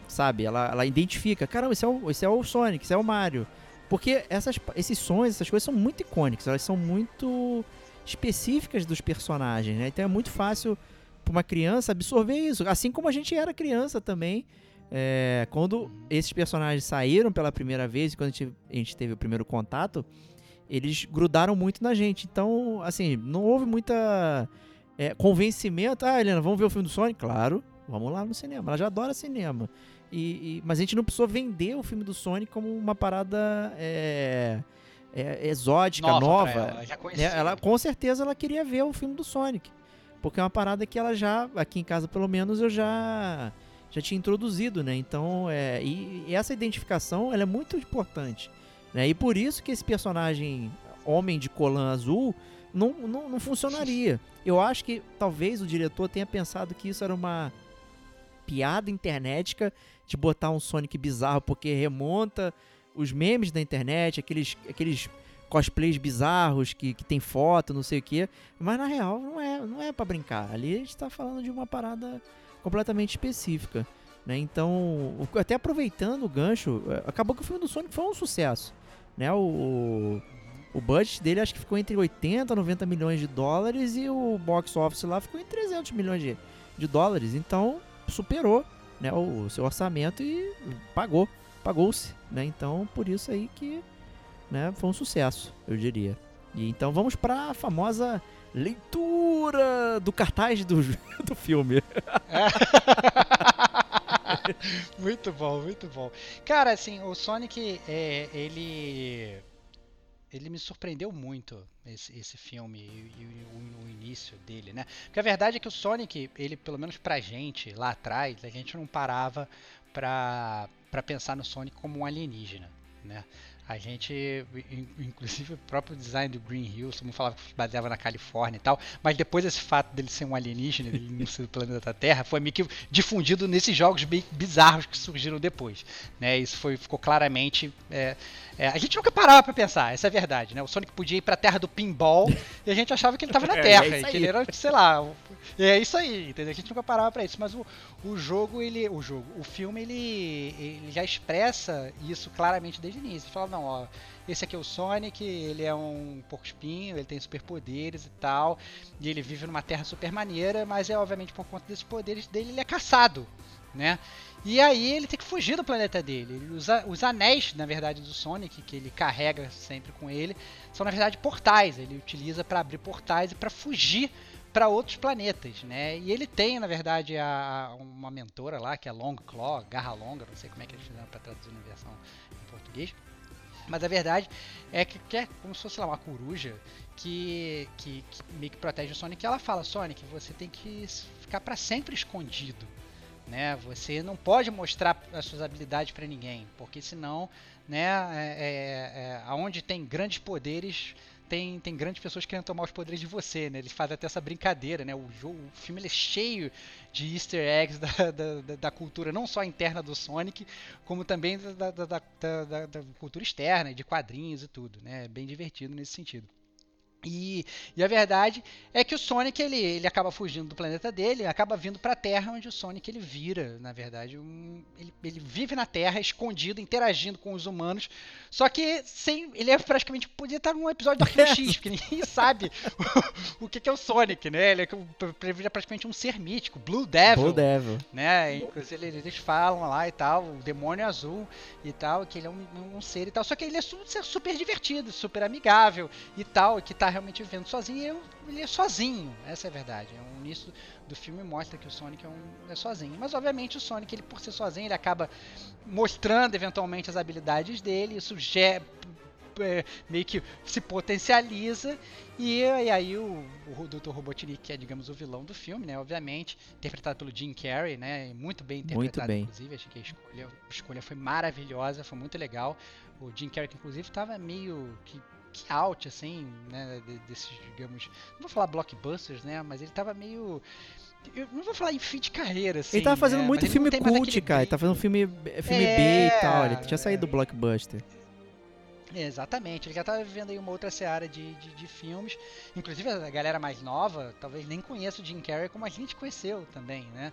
sabe, ela, ela identifica. Caramba, esse é, o, esse é o Sonic, esse é o Mario. Porque essas, esses sons, essas coisas são muito icônicas. Elas são muito específicas dos personagens, né? Então é muito fácil para uma criança absorver isso. Assim como a gente era criança também. É, quando esses personagens saíram pela primeira vez quando a gente, a gente teve o primeiro contato, eles grudaram muito na gente. Então, assim, não houve muita é, convencimento. Ah, Helena, vamos ver o filme do Sonic? Claro, vamos lá no cinema. Ela já adora cinema. E, e- mas a gente não precisou vender o filme do Sonic como uma parada é, é, exótica, Nova nova. ela, já conhecia. né? Ela, com certeza ela queria ver o filme do Sonic. Porque é uma parada que ela já, aqui em casa pelo menos, eu já já tinha introduzido, né? Então, é, e, e essa identificação ela é muito importante. Né? E por isso que esse personagem homem de colã azul não, não, não funcionaria. Eu acho que talvez o diretor tenha pensado que isso era uma piada internetica de botar um Sonic bizarro, porque remonta os memes da internet, aqueles, aqueles cosplays bizarros que, que tem foto, não sei o que. Mas na real não é, não é para brincar. Ali a gente tá falando de uma parada completamente específica. Né? Então, o- até aproveitando o gancho, eh, acabou que o filme do Sonic foi um sucesso. Né? O, o budget dele acho que ficou entre 80 e 90 milhões de dólares e o box office lá ficou em 300 milhões de, de dólares. Então, superou né, o seu orçamento e pagou, pagou-se. Né? Então, por isso aí que né, foi um sucesso, eu diria. E então vamos para a famosa leitura do cartaz do, do filme. muito bom, muito bom. Cara, assim, o Sonic, é, ele. Ele me surpreendeu muito, esse, esse filme e, o, o início dele, né? Porque a verdade é que o Sonic, ele, pelo menos pra gente, lá atrás, a gente não parava pra, pra pensar no Sonic como um alienígena, né? A gente, inclusive o próprio design do Green Hill, todo mundo falava que se baseava na Califórnia e tal, mas depois esse fato dele ser um alienígena, ele não ser do planeta Terra, foi meio que difundido nesses jogos bem bizarros que surgiram depois. Né? Isso foi, ficou claramente. É, é, a gente nunca parava pra pensar, essa é a verdade. Né? O Sonic podia ir pra terra do pinball e a gente achava que ele tava na Terra, é, é que ele era, sei lá. É isso aí, entendeu? A gente nunca parava pra isso, mas o, o jogo, ele. O jogo, o filme, ele, ele já expressa isso claramente desde o início. Ele fala, não, ó, esse aqui é o Sonic, ele é um porco espinho, ele tem superpoderes e tal, e ele vive numa terra super maneira, mas é obviamente por conta desses poderes dele, ele é caçado, né? E aí ele tem que fugir do planeta dele. Ele usa, os anéis, na verdade, do Sonic, que ele carrega sempre com ele, são na verdade portais. Ele utiliza para abrir portais e para fugir para outros planetas, né? E ele tem, na verdade, a, uma mentora lá, que é Long Claw, Garra Longa, não sei como é que eles fizeram para traduzir na versão em português. Mas a verdade é que, que é como se fosse lá uma coruja que, que, que meio que protege o Sonic. E ela fala: Sonic, você tem que ficar para sempre escondido. Né? Você não pode mostrar as suas habilidades para ninguém, porque senão, né, é, é, é, aonde tem grandes poderes, tem, tem grandes pessoas querendo tomar os poderes de você, né? Eles fazem até essa brincadeira, né? O, jogo, o filme é cheio de easter eggs da, da, da, cultura não só interna do Sonic, como também da, da, da, da cultura externa, de quadrinhos e tudo, né? É bem divertido nesse sentido. E, e, a verdade é que o Sonic ele, ele acaba fugindo do planeta dele, acaba vindo para a Terra, onde o Sonic ele vira, na verdade, um, ele, ele, vive na Terra, escondido, interagindo com os humanos. Só que sem, ele é praticamente podia estar num episódio do Arquivo X, porque ninguém sabe o, o que, que, é o Sonic, né? Ele é, ele é, praticamente um ser mítico, Blue Devil. Blue Devil. Né? Inclusive eles falam lá e tal, o demônio azul e tal, que ele é um, um ser e tal. Só que ele é super, super divertido, super amigável e tal, que tá realmente vivendo sozinho, ele é sozinho, essa é a verdade. É um início do filme mostra que o Sonic é, um, é sozinho. Mas obviamente o Sonic, ele por ser sozinho, ele acaba mostrando eventualmente as habilidades dele, isso já é, meio que se potencializa e, e aí o, o Dr. Robotnik, que é digamos o vilão do filme, né, obviamente, interpretado pelo Jim Carrey, né, muito bem interpretado muito bem. inclusive, achei que a escolha, a escolha foi maravilhosa, foi muito legal. O Jim Carrey que inclusive estava meio que que out, assim, né, desses, digamos, não vou falar blockbusters, né, mas ele tava meio eu não vou falar em fim de carreira, assim. Ele tava fazendo né? muito filme cult, cara. Ele tava fazendo filme, filme é, B e tal. Ele tinha saído é, do blockbuster. Exatamente, ele já estava vivendo aí uma outra seara de, de, de, filmes. Inclusive a galera mais nova talvez nem conheça o Jim Carrey como a gente conheceu também, né?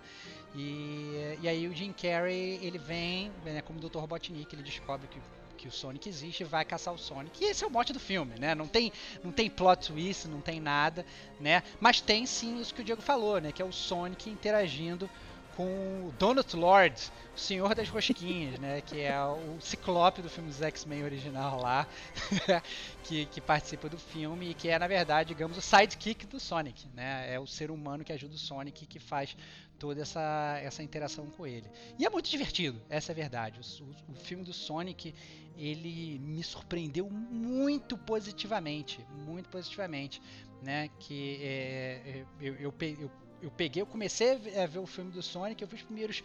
E, e aí o Jim Carrey ele vem, né, como Dr. Robotnik, ele descobre que que o Sonic existe vai caçar o Sonic. E esse é o mote do filme, né? Não tem, não tem plot twist, não tem nada, né? Mas tem sim isso que o Diego falou, né? Que é o Sonic interagindo com o Donut Lord, o Senhor das Rosquinhas, né? Que é o Ciclope do filme dos X-Men original lá, que, que participa do filme e que é, na verdade, digamos, o sidekick do Sonic, né? É o ser humano que ajuda o Sonic que faz toda essa, essa interação com ele. E é muito divertido, essa é a verdade. O, o, filme do Sonic, ele me surpreendeu muito positivamente, muito positivamente, né? Que é, é eu, eu, eu, eu peguei, eu comecei a ver o filme do Sonic, eu vi os primeiros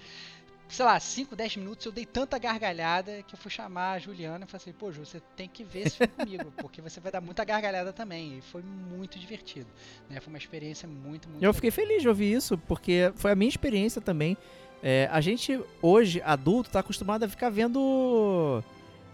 sei lá, 5, 10 minutos, eu dei tanta gargalhada que eu fui chamar a Juliana e falei assim, pô, Ju, você tem que ver esse filme comigo, porque você vai dar muita gargalhada também. E foi muito divertido. Né? Foi uma experiência muito, muito Eu fiquei feliz de ouvir isso, porque foi a minha experiência também. É, a gente, hoje, adulto, tá acostumado a ficar vendo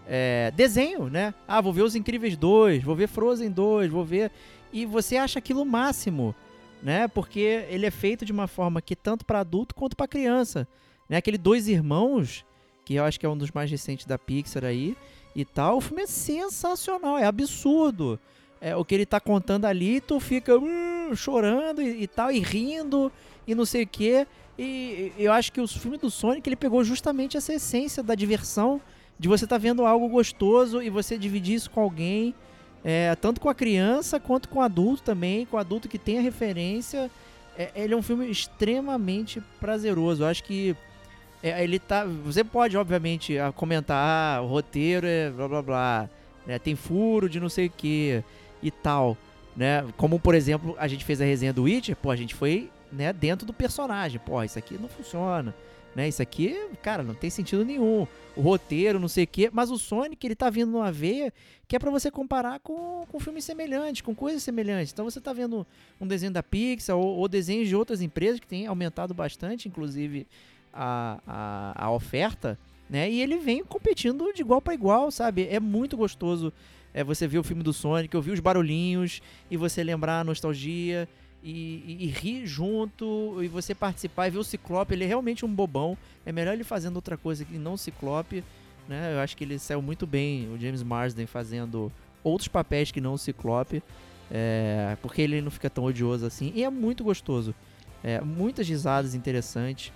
é, desenho, né? Ah, vou ver Os Incríveis 2, vou ver Frozen 2, vou ver... E você acha aquilo o máximo, né? Porque ele é feito de uma forma que tanto para adulto quanto para criança. Né? Aquele Dois Irmãos, que eu acho que é um dos mais recentes da Pixar aí e tal. O filme é sensacional, é absurdo. É, o que ele tá contando ali, tu fica uh, chorando e, e, tal, e rindo e não sei o que. E, e eu acho que o filme do Sonic ele pegou justamente essa essência da diversão, de você tá vendo algo gostoso e você dividir isso com alguém, é, tanto com a criança quanto com o adulto também, com o adulto que tem a referência. É, ele é um filme extremamente prazeroso. Eu acho que é, ele tá. Você pode, obviamente, comentar, ah, o roteiro é blá blá blá. Né? Tem furo de não sei o que e tal. Né? Como, por exemplo, a gente fez a resenha do Witcher, pô, a gente foi né, dentro do personagem. Pô, isso aqui não funciona. né? Isso aqui, cara, não tem sentido nenhum. O roteiro, não sei o quê, mas o Sonic, ele tá vindo numa veia que é para você comparar com, com filmes semelhantes, com coisas semelhantes. Então você tá vendo um desenho da Pixar ou, ou desenhos de outras empresas que tem aumentado bastante, inclusive a, a, a oferta, né? E ele vem competindo de igual para igual, sabe? É muito gostoso é, você ver o filme do Sonic, ouvir os barulhinhos e você lembrar a nostalgia e, e, e, rir junto e você participar e ver o Ciclope. Ele é realmente um bobão. É melhor ele fazendo outra coisa que não Ciclope. Né? Eu acho que ele saiu muito bem, o James Marsden, fazendo outros papéis que não o Ciclope. É, porque ele não fica tão odioso assim. E é muito gostoso. É, muitas risadas interessantes.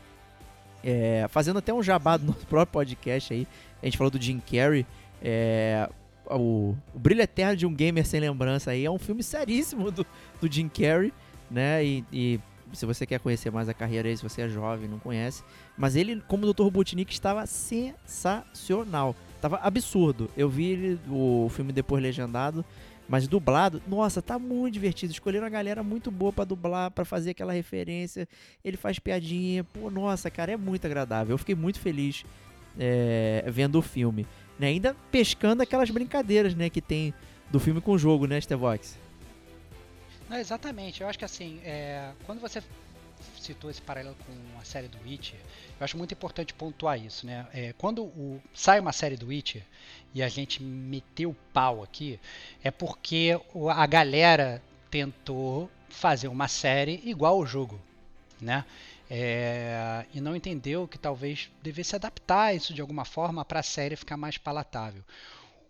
É, fazendo até um jabá do nosso próprio podcast aí. A gente falou do Jim Carrey. É, o, o Brilho Eterno de um Gamer Sem Lembrança aí é um filme seríssimo do, do Jim Carrey né? E, e, se você quer conhecer mais a carreira dele, se você é jovem, não conhece. Mas ele, como Dr. Robotnik, estava sensacional. Tava absurdo. Eu vi ele, o filme depois legendado, mas dublado, nossa, tá muito divertido. Escolheram uma galera muito boa para dublar, para fazer aquela referência. Ele faz piadinha. Pô, nossa, cara, é muito agradável. Eu fiquei muito feliz é, vendo o filme. Né? Ainda pescando aquelas brincadeiras, né, que tem do filme com o jogo, né, Stevox? Não, exatamente. Eu acho que assim, é, quando você citou esse paralelo com a série do Witcher, eu acho muito importante pontuar isso, né? É, quando o, sai uma série do Witcher e a gente meteu o pau aqui, é porque a galera tentou fazer uma série igual ao jogo, né? É, e não entendeu que talvez devesse adaptar isso de alguma forma para a série ficar mais palatável.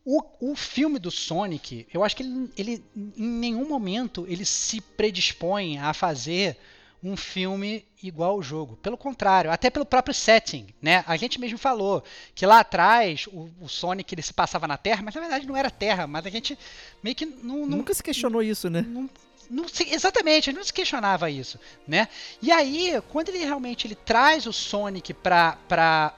O, o filme do Sonic, eu acho que ele, ele em nenhum momento ele se predispõe a fazer um filme igual ao jogo. Pelo contrário, até pelo próprio setting, né? A gente mesmo falou que lá atrás o, o, Sonic ele se passava na Terra, mas na verdade não era Terra, mas a gente meio que não, não nunca se questionou isso, né? Não, não se, exatamente, a gente não se questionava isso, né? E aí, quando ele realmente ele traz o Sonic para para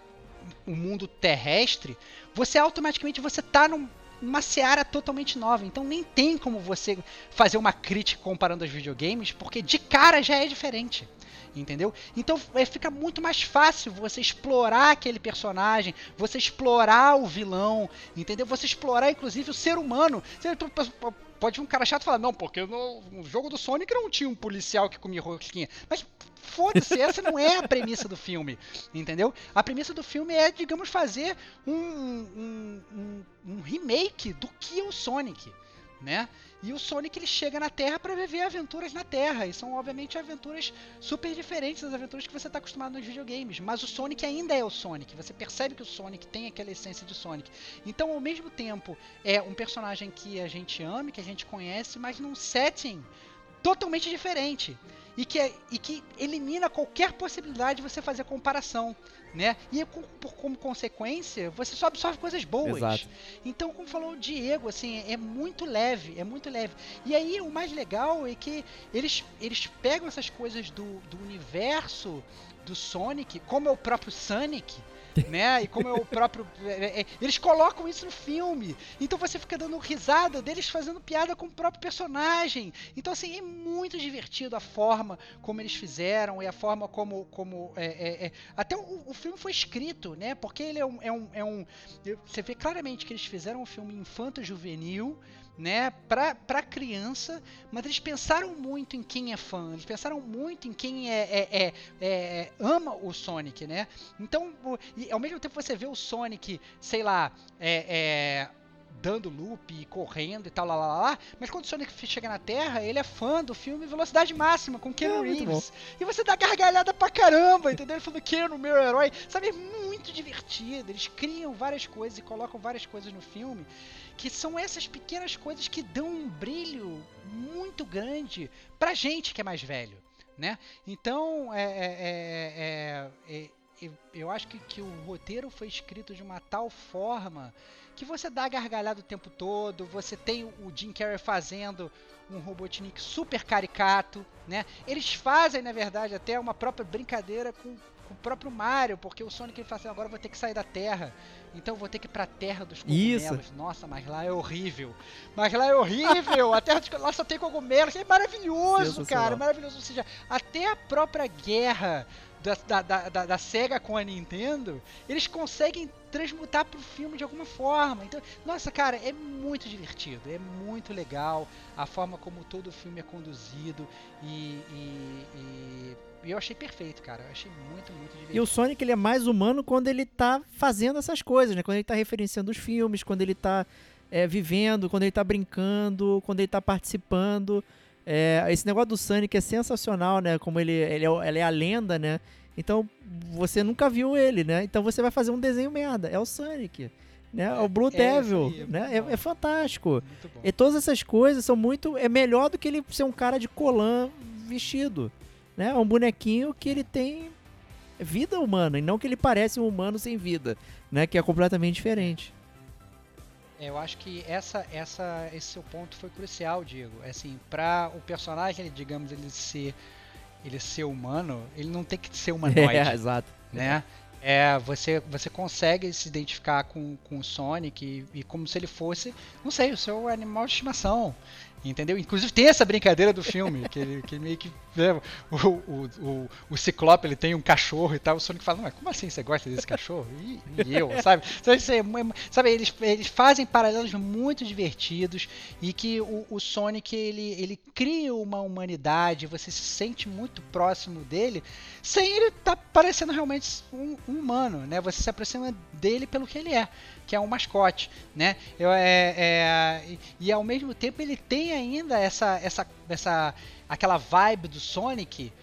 o mundo terrestre, você automaticamente você tá num, numa seara totalmente nova. Então nem tem como você fazer uma crítica comparando os videogames, porque de cara já é diferente. Entendeu? Então é, fica muito mais fácil você explorar aquele personagem, você explorar o vilão, entendeu? Você explorar inclusive o ser humano. Você, pode um cara chato falar, não, porque no, no jogo do Sonic não tinha um policial que comia rosquinha. Mas foda-se, essa não é a premissa do filme, entendeu? A premissa do filme é, digamos, fazer um, um, um, um remake do que é o Sonic, né? E o Sonic ele chega na Terra para viver aventuras na Terra. E são, obviamente, aventuras super diferentes das aventuras que você está acostumado nos videogames. Mas o Sonic ainda é o Sonic. Você percebe que o Sonic tem aquela essência de Sonic. Então, ao mesmo tempo, é um personagem que a gente ama, que a gente conhece, mas num setting totalmente diferente e que, e que elimina qualquer possibilidade de você fazer comparação, né? E como consequência, você só absorve coisas boas. Exato. Então, como falou o Diego, assim, é muito leve, é muito leve. E aí, o mais legal é que eles, eles pegam essas coisas do, do universo do Sonic, como é o próprio Sonic, né? E como é o próprio. É, é, eles colocam isso no filme. Então você fica dando risada deles fazendo piada com o próprio personagem. Então, assim, é muito divertido a forma como eles fizeram e a forma como. como é, é, é. até o, o, filme foi escrito, né? Porque ele é um, é um, é um. Você vê claramente que eles fizeram um filme infanto-juvenil né, pra, pra criança, mas eles pensaram muito em quem é fã, eles pensaram muito em quem é, é, é, é ama o Sonic, né? Então, e ao mesmo tempo você vê o Sonic, sei lá, é, é dando loop, correndo e tal, lá, lá, lá, mas quando o Sonic chega na Terra, ele é fã do filme Velocidade Máxima, com Keanu é, Reeves. E você dá gargalhada pra caramba, entendeu? Ele falando Keanu, meu herói. Sabe, é muito divertido. Eles criam várias coisas e colocam várias coisas no filme que são essas pequenas coisas que dão um brilho muito grande pra gente que é mais velho, né? Então, é, é, é, é eu acho que, que, o roteiro foi escrito de uma tal forma que você dá gargalhada o tempo todo, você tem o Jim Carrey fazendo um Robotnik super caricato, né? Eles fazem, na verdade, até uma própria brincadeira com, com o próprio Mario, porque o Sonic ele fala assim, agora eu vou ter que sair da Terra. Então eu vou ter que ir pra terra dos cogumelos. Isso. Nossa, mas lá é horrível. Mas lá é horrível. a terra de, lá só tem cogumelos. É maravilhoso, cara. Maravilhoso. Ou seja, até a própria guerra da, da, da, da SEGA com a Nintendo, eles conseguem transmutar pro filme de alguma forma. Então, nossa, cara, é muito divertido, é muito legal a forma como todo o filme é conduzido e, e, e eu achei perfeito, cara. Eu achei muito, muito divertido. E o Sonic ele é mais humano quando ele tá fazendo essas coisas, né? Quando ele tá referenciando os filmes, quando ele tá é, vivendo, quando ele tá brincando, quando ele tá participando. É, esse negócio do Sonic é sensacional, né? Como ele, ele, é, ele é a lenda, né? Então você nunca viu ele, né? Então você vai fazer um desenho merda. É o Sonic. Né? É, o Blue é, Devil, aí, é né? É, é fantástico. E todas essas coisas são muito. É melhor do que ele ser um cara de colã vestido. Né? É um bonequinho que ele tem vida humana e não que ele parece um humano sem vida, né? Que é completamente diferente. É, Eu acho que essa, essa, esse seu ponto foi crucial, Diego. É Assim, para o personagem, digamos, ele ser, ele ser humano, ele não tem que ser humanoide. É, exato. né? É, você, você consegue se identificar com, com o Sonic e, e como se ele fosse, não sei, o seu animal de estimação. Entendeu? Inclusive tem essa brincadeira do filme, que ele que meio que. né, o, o, o, o Ciclope ele tem um cachorro e tal, o Sonic fala, mas como assim você gosta desse cachorro? E, e eu, sabe? Então, é mu- sabe, eles, eles fazem paralelos muito divertidos e que o, o Sonic ele, ele cria uma humanidade, você se sente muito próximo dele, sem ele estar parecendo realmente um, um humano, né? Você se aproxima dele pelo que ele é, que é um mascote, né? Eu, é, é, e, e ao mesmo tempo ele tem ainda essa, essa, essa aquela vibe do Sonic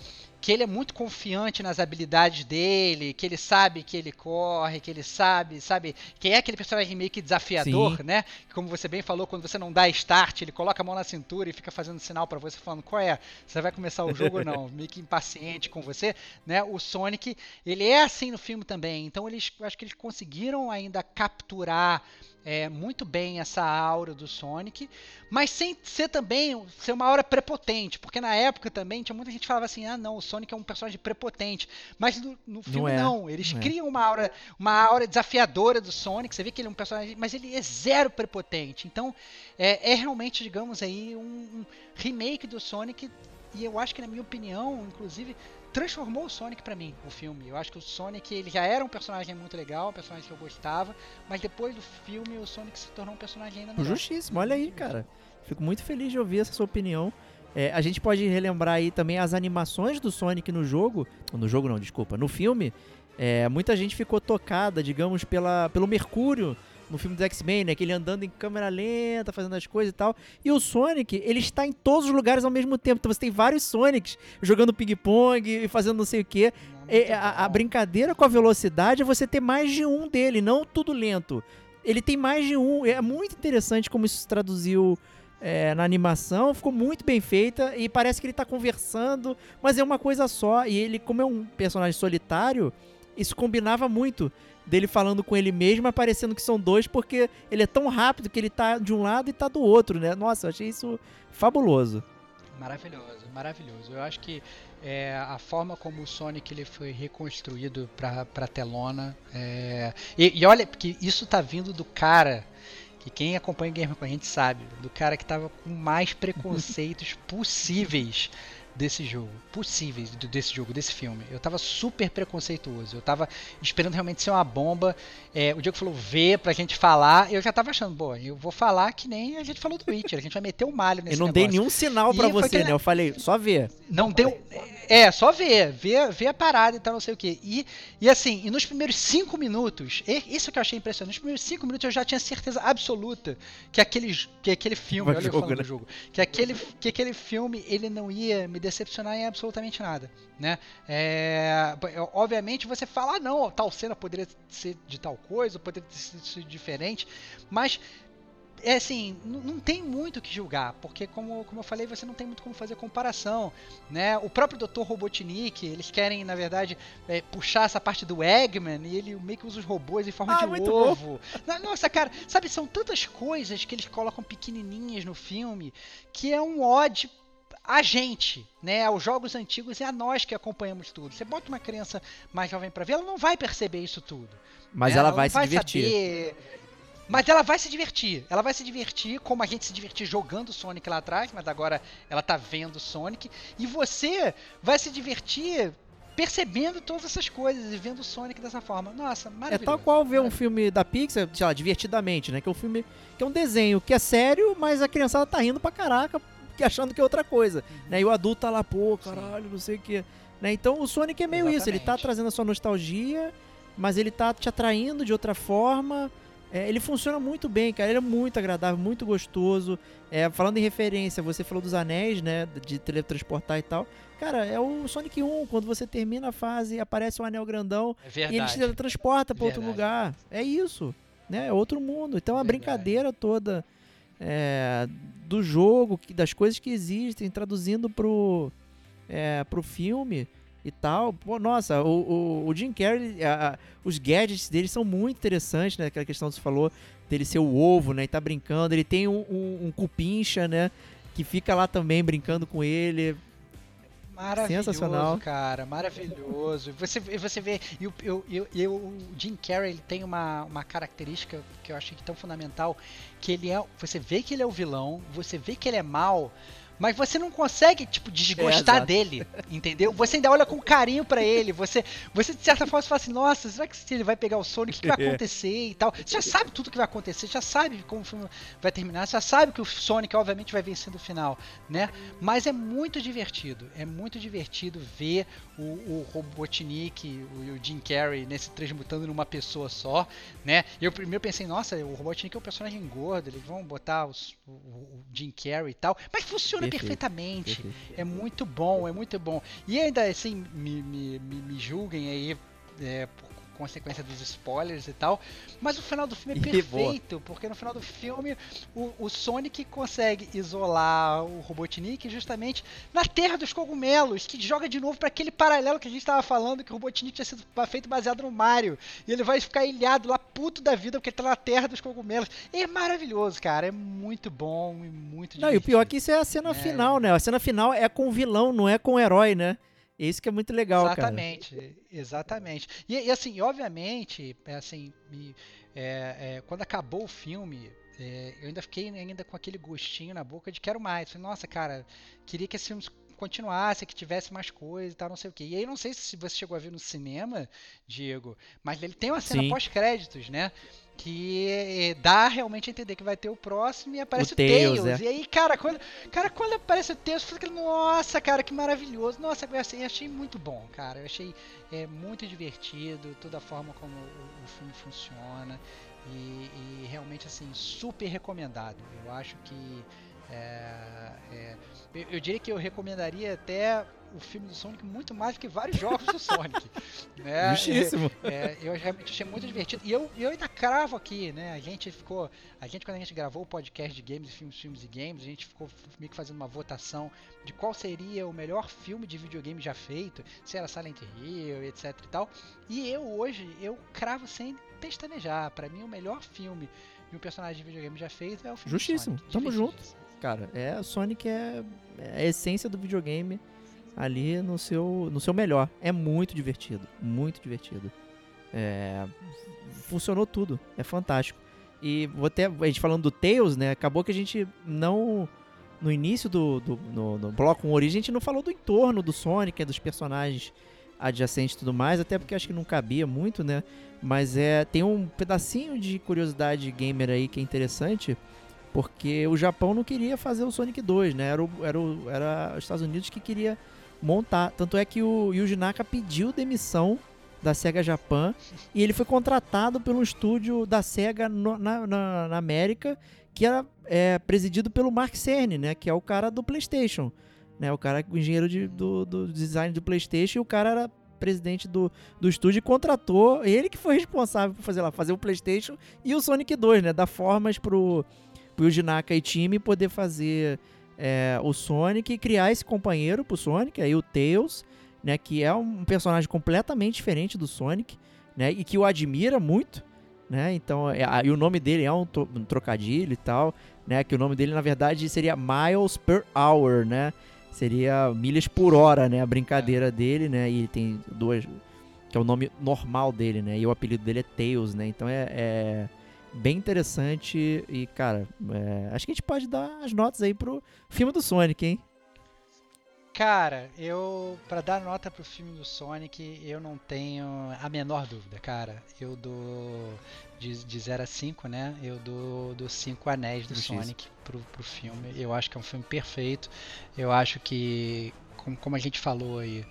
que ele é muito confiante nas habilidades dele, que ele sabe que ele corre, que ele sabe, sabe, que é aquele personagem meio que desafiador, Sim. né? Como você bem falou, quando você não dá start, ele coloca a mão na cintura e fica fazendo sinal pra você falando qual é, você vai começar o jogo ou não, meio que impaciente com você, né? O Sonic, ele é assim no filme também. Então eles, eu acho que eles conseguiram ainda capturar é, muito bem essa aura do Sonic, mas sem ser também ser uma aura prepotente, porque na época também tinha muita gente que falava assim, ah não, o Sonic é um personagem prepotente, mas no, no filme é, não, eles não é. criam uma aura, uma aura desafiadora do Sonic, você vê que ele é um personagem, mas ele é zero prepotente, então é, é realmente, digamos aí, um, um remake do Sonic, e eu acho que na minha opinião, inclusive, transformou o Sonic pra mim, o filme. Eu acho que o Sonic ele já era um personagem muito legal, um personagem que eu gostava, mas depois do filme o Sonic se tornou um personagem ainda melhor. Justíssimo, olha aí, cara. Fico muito feliz de ouvir essa sua opinião. É, a gente pode relembrar aí também as animações do Sonic no jogo. No jogo não, desculpa. No filme, é, muita gente ficou tocada, digamos, pela, pelo Mercúrio no filme do X-Men, né? Que ele andando em câmera lenta, fazendo as coisas e tal. E o Sonic, ele está em todos os lugares ao mesmo tempo. Então você tem vários Sonics jogando ping-pong e fazendo não sei o quê. É, a, a brincadeira com a velocidade é você ter mais de um dele, não tudo lento. Ele tem mais de um. É muito interessante como isso se traduziu é, na animação. Ficou muito bem feita e parece que ele tá conversando, mas é uma coisa só. E ele, como é um personagem solitário, isso combinava muito dele falando com ele mesmo, mas parecendo que são dois, porque ele é tão rápido que ele tá de um lado e tá do outro, né? Nossa, eu achei isso fabuloso. Maravilhoso, maravilhoso. Eu acho que é, a forma como o Sonic ele foi reconstruído pra, pra telona. é, E, e olha, porque isso tá vindo do cara. Que quem acompanha o Gamer com a gente sabe, do cara que tava com mais preconceitos possíveis desse jogo. Possíveis desse jogo, desse filme. Eu tava super preconceituoso. Eu tava esperando realmente ser uma bomba. É, o Diego falou V pra gente falar. Eu já tava achando, pô, eu vou falar que nem a gente falou do Witcher. A gente vai meter o malho nesse eu não dei negócio. nenhum sinal pra foi você, que- né? Eu falei, só ver. Não deu. É, só ver, ver, ver a parada e tal, não sei o que. E, e assim, e nos primeiros cinco minutos, isso que eu achei impressionante, nos primeiros cinco minutos eu já tinha certeza absoluta que aquele, que aquele filme, olha eu jogo, falando né? do jogo, que aquele, que aquele filme ele não ia me decepcionar em absolutamente nada, né? É, é, obviamente você fala, ah, não, tal cena poderia ser de tal coisa, poderia ter sido diferente, mas é assim, não tem muito o que julgar, porque como, como eu falei, você não tem muito como fazer comparação, né? O próprio Dr. Robotnik, eles querem, na verdade, é, puxar essa parte do Eggman e ele meio que usa os robôs em forma Ah, de bom. ovo. Na- Nossa, cara, sabe, são tantas coisas que eles colocam pequenininhas no filme que é um ode a gente, né, aos jogos antigos e a nós que acompanhamos tudo. Você bota uma criança mais jovem pra ver, ela não vai perceber isso tudo. Mas né? ela não vai se divertir. saber. Mas ela vai se divertir. Ela vai se divertir como a gente se divertiu jogando Sonic lá atrás, mas agora ela tá vendo Sonic. E você vai se divertir percebendo todas essas coisas e vendo o Sonic dessa forma. Nossa, É maravilhoso. tal qual ver um filme da Pixar, sei lá, divertidamente, né? Que é um filme que é um desenho que é sério, mas a criançada tá rindo pra caraca, achando que é outra coisa. Né? E o adulto tá lá, pô, caralho, não sei o que. Né? Então o Sonic é meio isso, ele tá Exatamente. trazendo a sua nostalgia, mas ele tá te atraindo de outra forma. É, ele funciona muito bem, cara. Ele é muito agradável, muito gostoso. É, falando em referência, você falou dos anéis, né? De teletransportar e tal. Cara, é o Sonic 1, quando você termina a fase, aparece um anel grandão É e ele verdade. te teletransporta pra outro Verdade. lugar. É isso, né? É outro mundo. Então a Verdade. brincadeira toda é, do jogo, que- das coisas que existem, traduzindo pro, é, pro filme e tal. Pô, nossa, o, o, o Jim Carrey, a- a- os gadgets dele são muito interessantes, né? Aquela questão que você falou dele ser o ovo, né? E tá brincando. Ele tem um, um, um cupincha, né? Que fica lá também brincando com ele. Maravilhoso, Sensacional. cara, maravilhoso. Você, você vê, e o, eu, eu, o Jim Carrey ele tem uma, uma característica que eu achei tão fundamental, que ele é, você vê que ele é o vilão, você vê que ele é mal, mas você não consegue, tipo, desgostar exato. dele, entendeu? Você ainda olha com carinho pra ele, você, você de certa forma fala assim, nossa, será que ele vai pegar o Sonic, o que vai acontecer e tal? Você já sabe tudo que vai acontecer, já sabe como o filme vai terminar, você já sabe que o Sonic obviamente vai vencer no final, né? Mas é muito divertido, é muito divertido ver o, o Robotnik o- e o Jim Carrey nesse transmutando numa pessoa só, né? Eu primeiro pensei, nossa, o Robotnik é um personagem gordo, eles vão botar os- o, o Jim Carrey e tal, mas funciona Perfeito, perfeitamente. Perfeito. É muito bom, é muito bom. E ainda assim, me, me, me, me julguem aí é, consequência dos spoilers e tal. Mas o final do filme é boa. perfeito, porque no final do filme o, o Sonic consegue isolar o Robotnik justamente na Terra dos Cogumelos, que joga de novo para aquele paralelo que a gente estava falando, que o Robotnik tinha sido feito baseado no Mario. E ele vai ficar ilhado lá, puto da vida, porque ele tá na Terra dos Cogumelos. E é maravilhoso, cara. É muito bom e muito Não, e o pior é divertido. que isso é a cena É. final, né? A cena final é com o vilão, não é com o herói, né? Isso que é muito legal, cara. exatamente, exatamente. E, e, assim, obviamente, é, assim, me- é, é, quando acabou o filme, é, eu ainda fiquei ainda com aquele gostinho na boca de quero mais. Falei, Nossa, cara, queria que esse filme continuasse, que tivesse mais coisa e tal, não sei o que. E aí não sei se você chegou a ver no cinema, Diego, mas ele tem uma cena pós-créditos, né? Que é, dá realmente a entender que vai ter o próximo e aparece O o, Tails, Tails. é. E aí, cara, quando, cara, quando aparece o Tails, eu fiquei, nossa, cara, que maravilhoso. Nossa, eu achei, achei muito bom, cara. Eu achei é, muito divertido toda a forma como o, o filme funciona. E, e realmente, assim, super recomendado. Eu acho que. É, é, eu, eu diria que eu recomendaria até o filme do Sonic muito mais do que vários jogos do Sonic. né? Justíssimo. É, eu realmente achei muito divertido. E eu, eu ainda cravo aqui, né? A gente ficou. A gente, quando a gente gravou o podcast de games, filmes, filmes e games, a gente ficou meio que fazendo uma votação de qual seria o melhor filme de videogame já feito, se era Silent Hill, etc e tal. E eu hoje, eu cravo sem pestanejar. Pra mim, o melhor filme de um personagem de videogame já feito é o filme do Justíssimo. Sonic. Tamo junto. Cara, é, Sonic é, é a essência do videogame ali no seu, no seu melhor. É muito divertido, muito divertido. É, funcionou tudo, é fantástico. E vou até, a gente falando do Tails, né, acabou que a gente não, no início do, do no, no bloco 1 Origem, a gente não falou do entorno do Sonic, dos personagens adjacentes e tudo mais, até porque acho que não cabia muito, né, mas é, tem um pedacinho de curiosidade gamer aí que é interessante, porque o Japão não queria fazer o Sonic 2, né? Era, o, era, o, era os Estados Unidos que queria montar. Tanto é que o Yuji Naka pediu demissão da SEGA Japan e ele foi contratado pelo estúdio da SEGA no- na, na, na América, que era é, presidido pelo Mark Cerny, né? Que é o cara do PlayStation, né? O cara, o engenheiro de- do, do design do PlayStation e o cara era presidente do, do estúdio e contratou ele que foi responsável por fazer lá, fazer o PlayStation e o Sonic 2, né? Dar formas pro Yuji Naka e time poder fazer é, o Sonic e criar esse companheiro pro Sonic, aí o Tails, né, que é um personagem completamente diferente do Sonic, né, e que o admira muito, né, então, é, e o nome dele é um, um trocadilho e tal, né, que o nome dele na verdade seria Miles per Hour, né, seria milhas por hora, né, a brincadeira dele, né, e tem duas, que é o nome normal dele, né, e o apelido dele é Tails, né, então é- é bem interessante e, cara, é, acho que a gente pode dar as notas aí pro filme do Sonic, hein? Cara, eu para dar nota pro filme do Sonic, eu não tenho a menor dúvida, cara. Eu dou de, de 0 a 5, né? Eu dou, dou 5 anéis do Justiça. Sonic pro, pro filme. Eu acho que é um filme perfeito. Eu acho que, como, como a gente falou aí,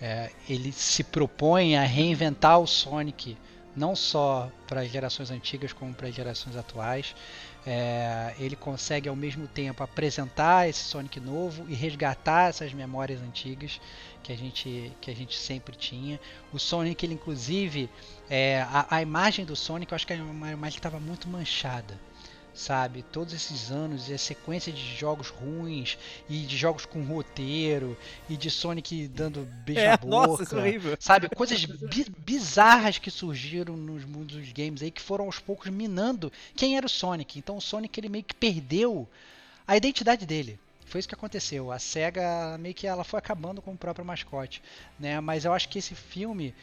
é, ele se propõe a reinventar o Sonic não só para as gerações antigas como para as gerações atuais. É, ele consegue ao mesmo tempo apresentar esse Sonic novo e resgatar essas memórias antigas que a gente, que a gente sempre tinha. O Sonic, ele inclusive, é, a, a imagem do Sonic, eu acho que é uma imagem que estava muito manchada. Sabe, todos esses anos e a sequência de jogos ruins e de jogos com roteiro e de Sonic dando beijo É, na boca, nossa, é sabe, coisas bi- bizarras que surgiram nos mundos dos games aí que foram aos poucos minando quem era o Sonic. Então o Sonic ele meio que perdeu a identidade dele. Foi isso que aconteceu. A Sega meio que ela foi acabando com o próprio mascote, né? Mas eu acho que esse filme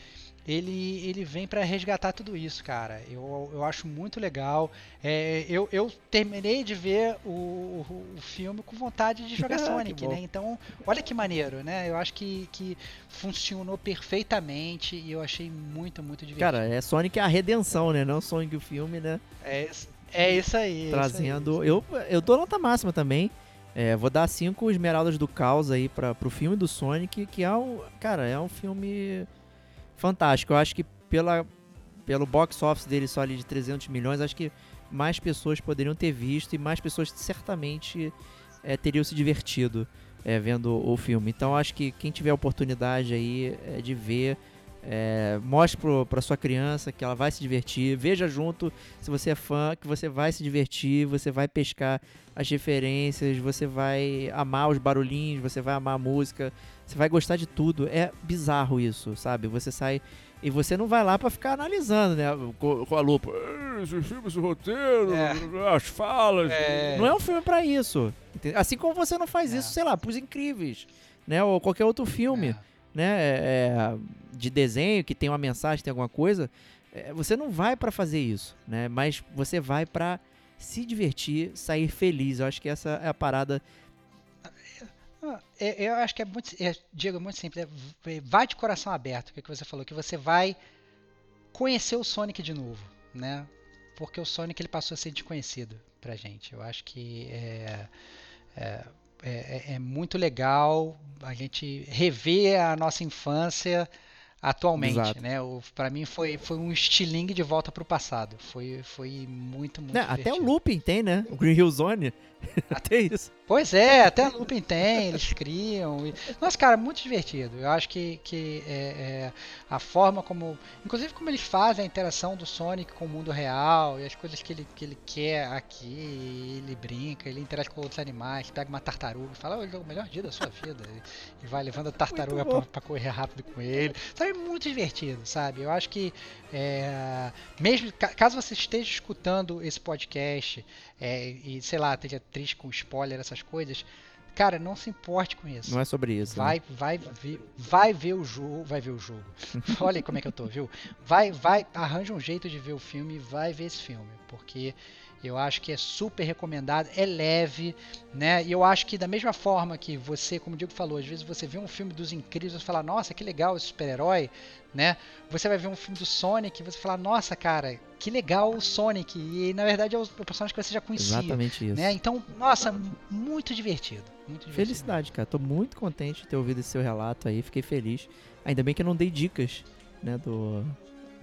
ele, ele vem para resgatar tudo isso, cara. Eu, eu acho muito legal. É, eu, eu terminei de ver o, o, o filme com vontade de jogar Que Sonic, né? Então, olha que maneiro, né? Eu acho que, que funcionou perfeitamente e eu achei muito, muito divertido. Cara, é Sonic a redenção, né? Não Sonic o filme, né? é, isso- é isso aí. é isso Trazendo. aí. Eu, eu dou nota máxima também. É, vou dar cinco Esmeraldas do Caos aí pra, pro filme do Sonic, que é um. Cara, é um filme fantástico. Eu acho que pela, pelo box office dele só ali de 300 milhões, acho que mais pessoas poderiam ter visto e mais pessoas certamente é, teriam se divertido é, vendo o filme. Então acho que quem tiver oportunidade aí é, de ver, é, mostre pro, pra sua criança que ela vai se divertir, veja junto se você é fã, que você vai se divertir, você vai pescar as referências, você vai amar os barulhinhos, você vai amar a música, você vai gostar de tudo. É bizarro isso, sabe? Você sai e você não vai lá pra ficar analisando, né? Com, com a lupa. "Ah, Esse filme, esse roteiro, as falas. É. Não é um filme pra isso. Assim como você não faz É. isso, sei lá, pros incríveis, né? Ou qualquer outro filme É. né, é, de desenho que tem uma mensagem, tem alguma coisa, é, você não vai pra fazer isso, né? Mas você vai pra se divertir, sair feliz. Eu acho que essa é a parada. Ah, é- Eu acho que é muito, é, Diego, é muito simples. é v- vai de coração aberto, o que você falou, que você vai conhecer o Sonic de novo, né? Porque o Sonic ele passou a ser desconhecido pra gente. Eu acho que é, é, é- é muito legal a gente rever a nossa infância atualmente, Exato. né? O, para mim foi, foi um estilingue de volta pro passado. Foi, foi muito, muito Né, até o. Looping tem, né? O Green Hill Zone. até isso. Pois é, até a Lupin tem, eles criam. e- Nossa, cara, muito divertido. Eu acho que, que é, é, a forma como. Inclusive como eles fazem a interação do Sonic com o mundo real e as coisas que ele, que ele quer aqui, ele brinca, ele interage com outros animais, pega uma tartaruga e fala, hoje é o melhor dia da sua vida. E, vai levando a tartaruga pra, pra correr rápido com ele. Sabe, é muito divertido, sabe? Eu acho que é, mesmo ca- caso você esteja escutando esse podcast é, e sei lá, esteja triste com spoiler, essas coisas, cara, não se importe com isso. Não é sobre isso. né? Vai, vai ver, vai ver o jogo, vai ver o jogo. Olha aí como é que eu tô, viu? Vai, vai, arranja um jeito de ver o filme, e vai ver esse filme, porque eu acho que é super recomendado, é leve, né? E eu acho que da mesma forma que você, como o Diego falou, às vezes você vê um filme dos incríveis e fala, nossa, que legal esse super-herói, né? Você vai ver um filme do Sonic e você fala, nossa, cara, que legal o Sonic. E na verdade é o personagem que você já conhecia. Exatamente isso. Né? Então, nossa, muito divertido. Muito divertido. Felicidade, cara. Tô muito contente de ter ouvido esse seu relato aí. Fiquei feliz. Ainda bem que eu não dei dicas, né? Do.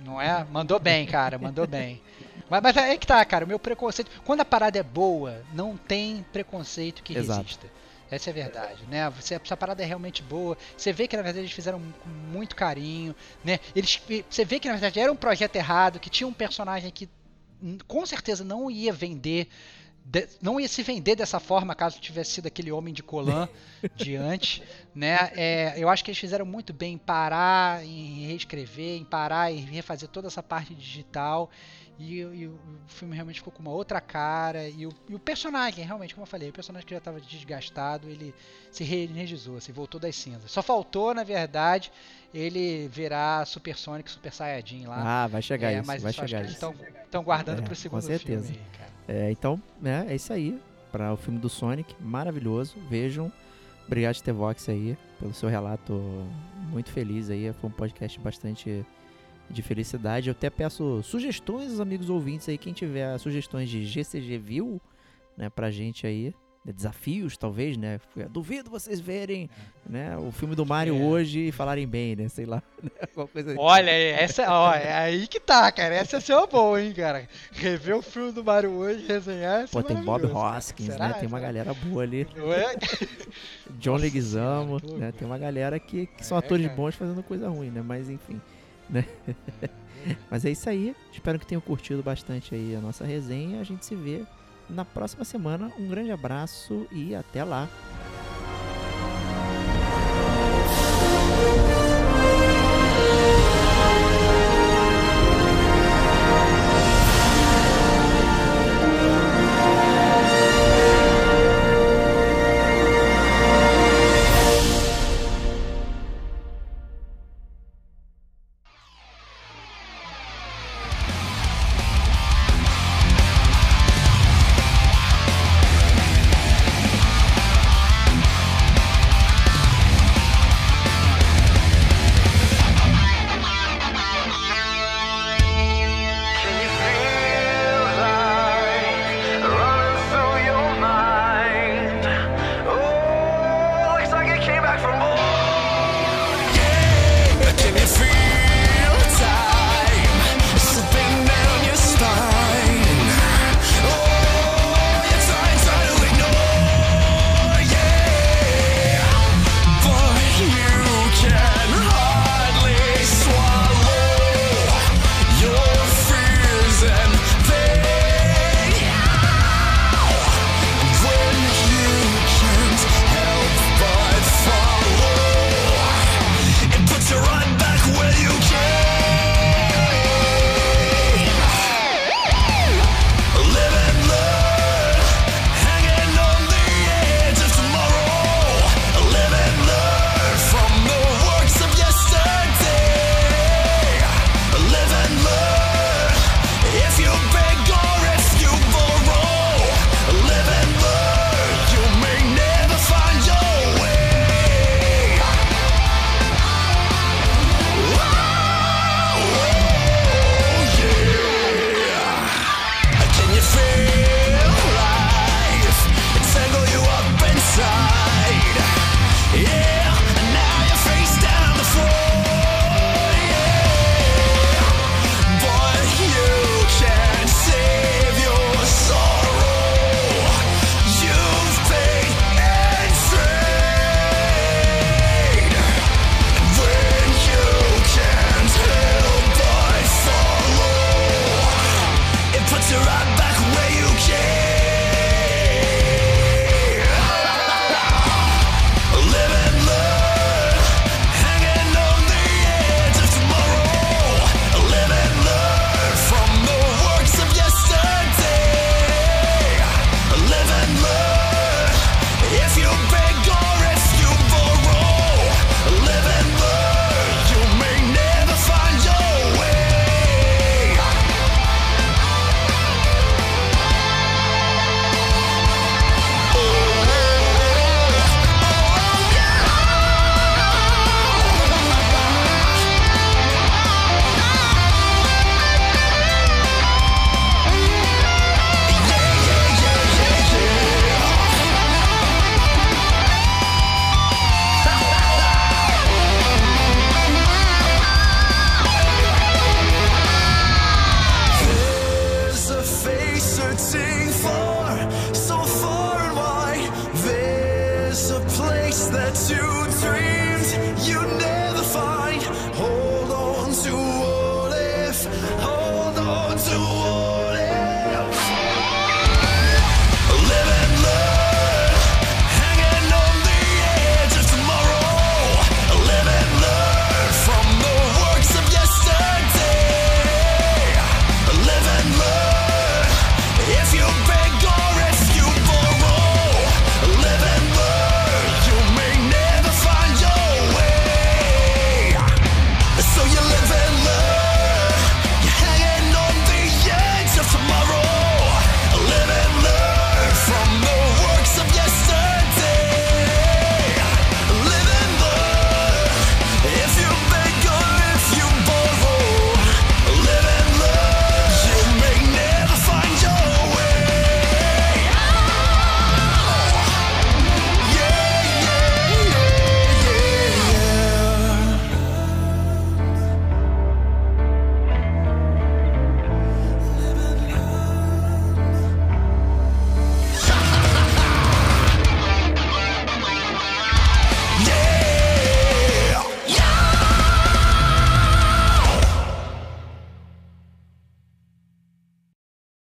Não é? Mandou bem, cara, mandou bem. Mas, mas é que tá, cara, o meu preconceito. Quando a parada é boa, não tem preconceito que Exato. resista. Essa é a verdade, né? Se a parada é realmente boa, você vê que na verdade eles fizeram com muito carinho, né? Eles, você vê que na verdade era um projeto errado, que tinha um personagem que com certeza não ia vender, de- não ia se vender dessa forma caso tivesse sido aquele homem de colã de antes, né? É, eu acho que eles fizeram muito bem em parar, em reescrever, em parar e refazer toda essa parte digital. E, e o filme realmente ficou com uma outra cara. E o, e o personagem, realmente, como eu falei, o personagem que já estava desgastado, ele se reenergizou, se voltou das cinzas. Só faltou, na verdade, ele virar Super Sonic, Super Saiyajin lá. Ah, vai chegar É, isso. mas Vai isso chegar isso. estão guardando É, pro com segundo certeza. filme aí. É, então, né, é isso aí. Para o filme do Sonic, maravilhoso. Vejam. Obrigado, Stevox, aí, pelo seu relato muito feliz aí. Foi um podcast bastante de felicidade. Eu até peço sugestões aos amigos ouvintes aí, quem tiver sugestões de GCG View, né, pra gente aí. né, Desafios, talvez, né? Duvido vocês verem né, o filme do Mario É. hoje e falarem bem, né? Sei lá. né, Alguma coisa Olha, essa, ó, é aí que tá, cara. Essa é uma boa, hein, cara. Rever o filme do Mario hoje e resenhar. isso Pô, é tem Bob. Hoskins, Será? né? Tem uma galera boa ali. É? John Leguizamo, senhora, né? Tem uma galera que, que são É, atores bons fazendo coisa ruim, né? Mas enfim, né? Mas é isso aí. Espero que tenham curtido bastante aí a nossa resenha. A gente se vê na próxima semana. Um grande abraço e até lá.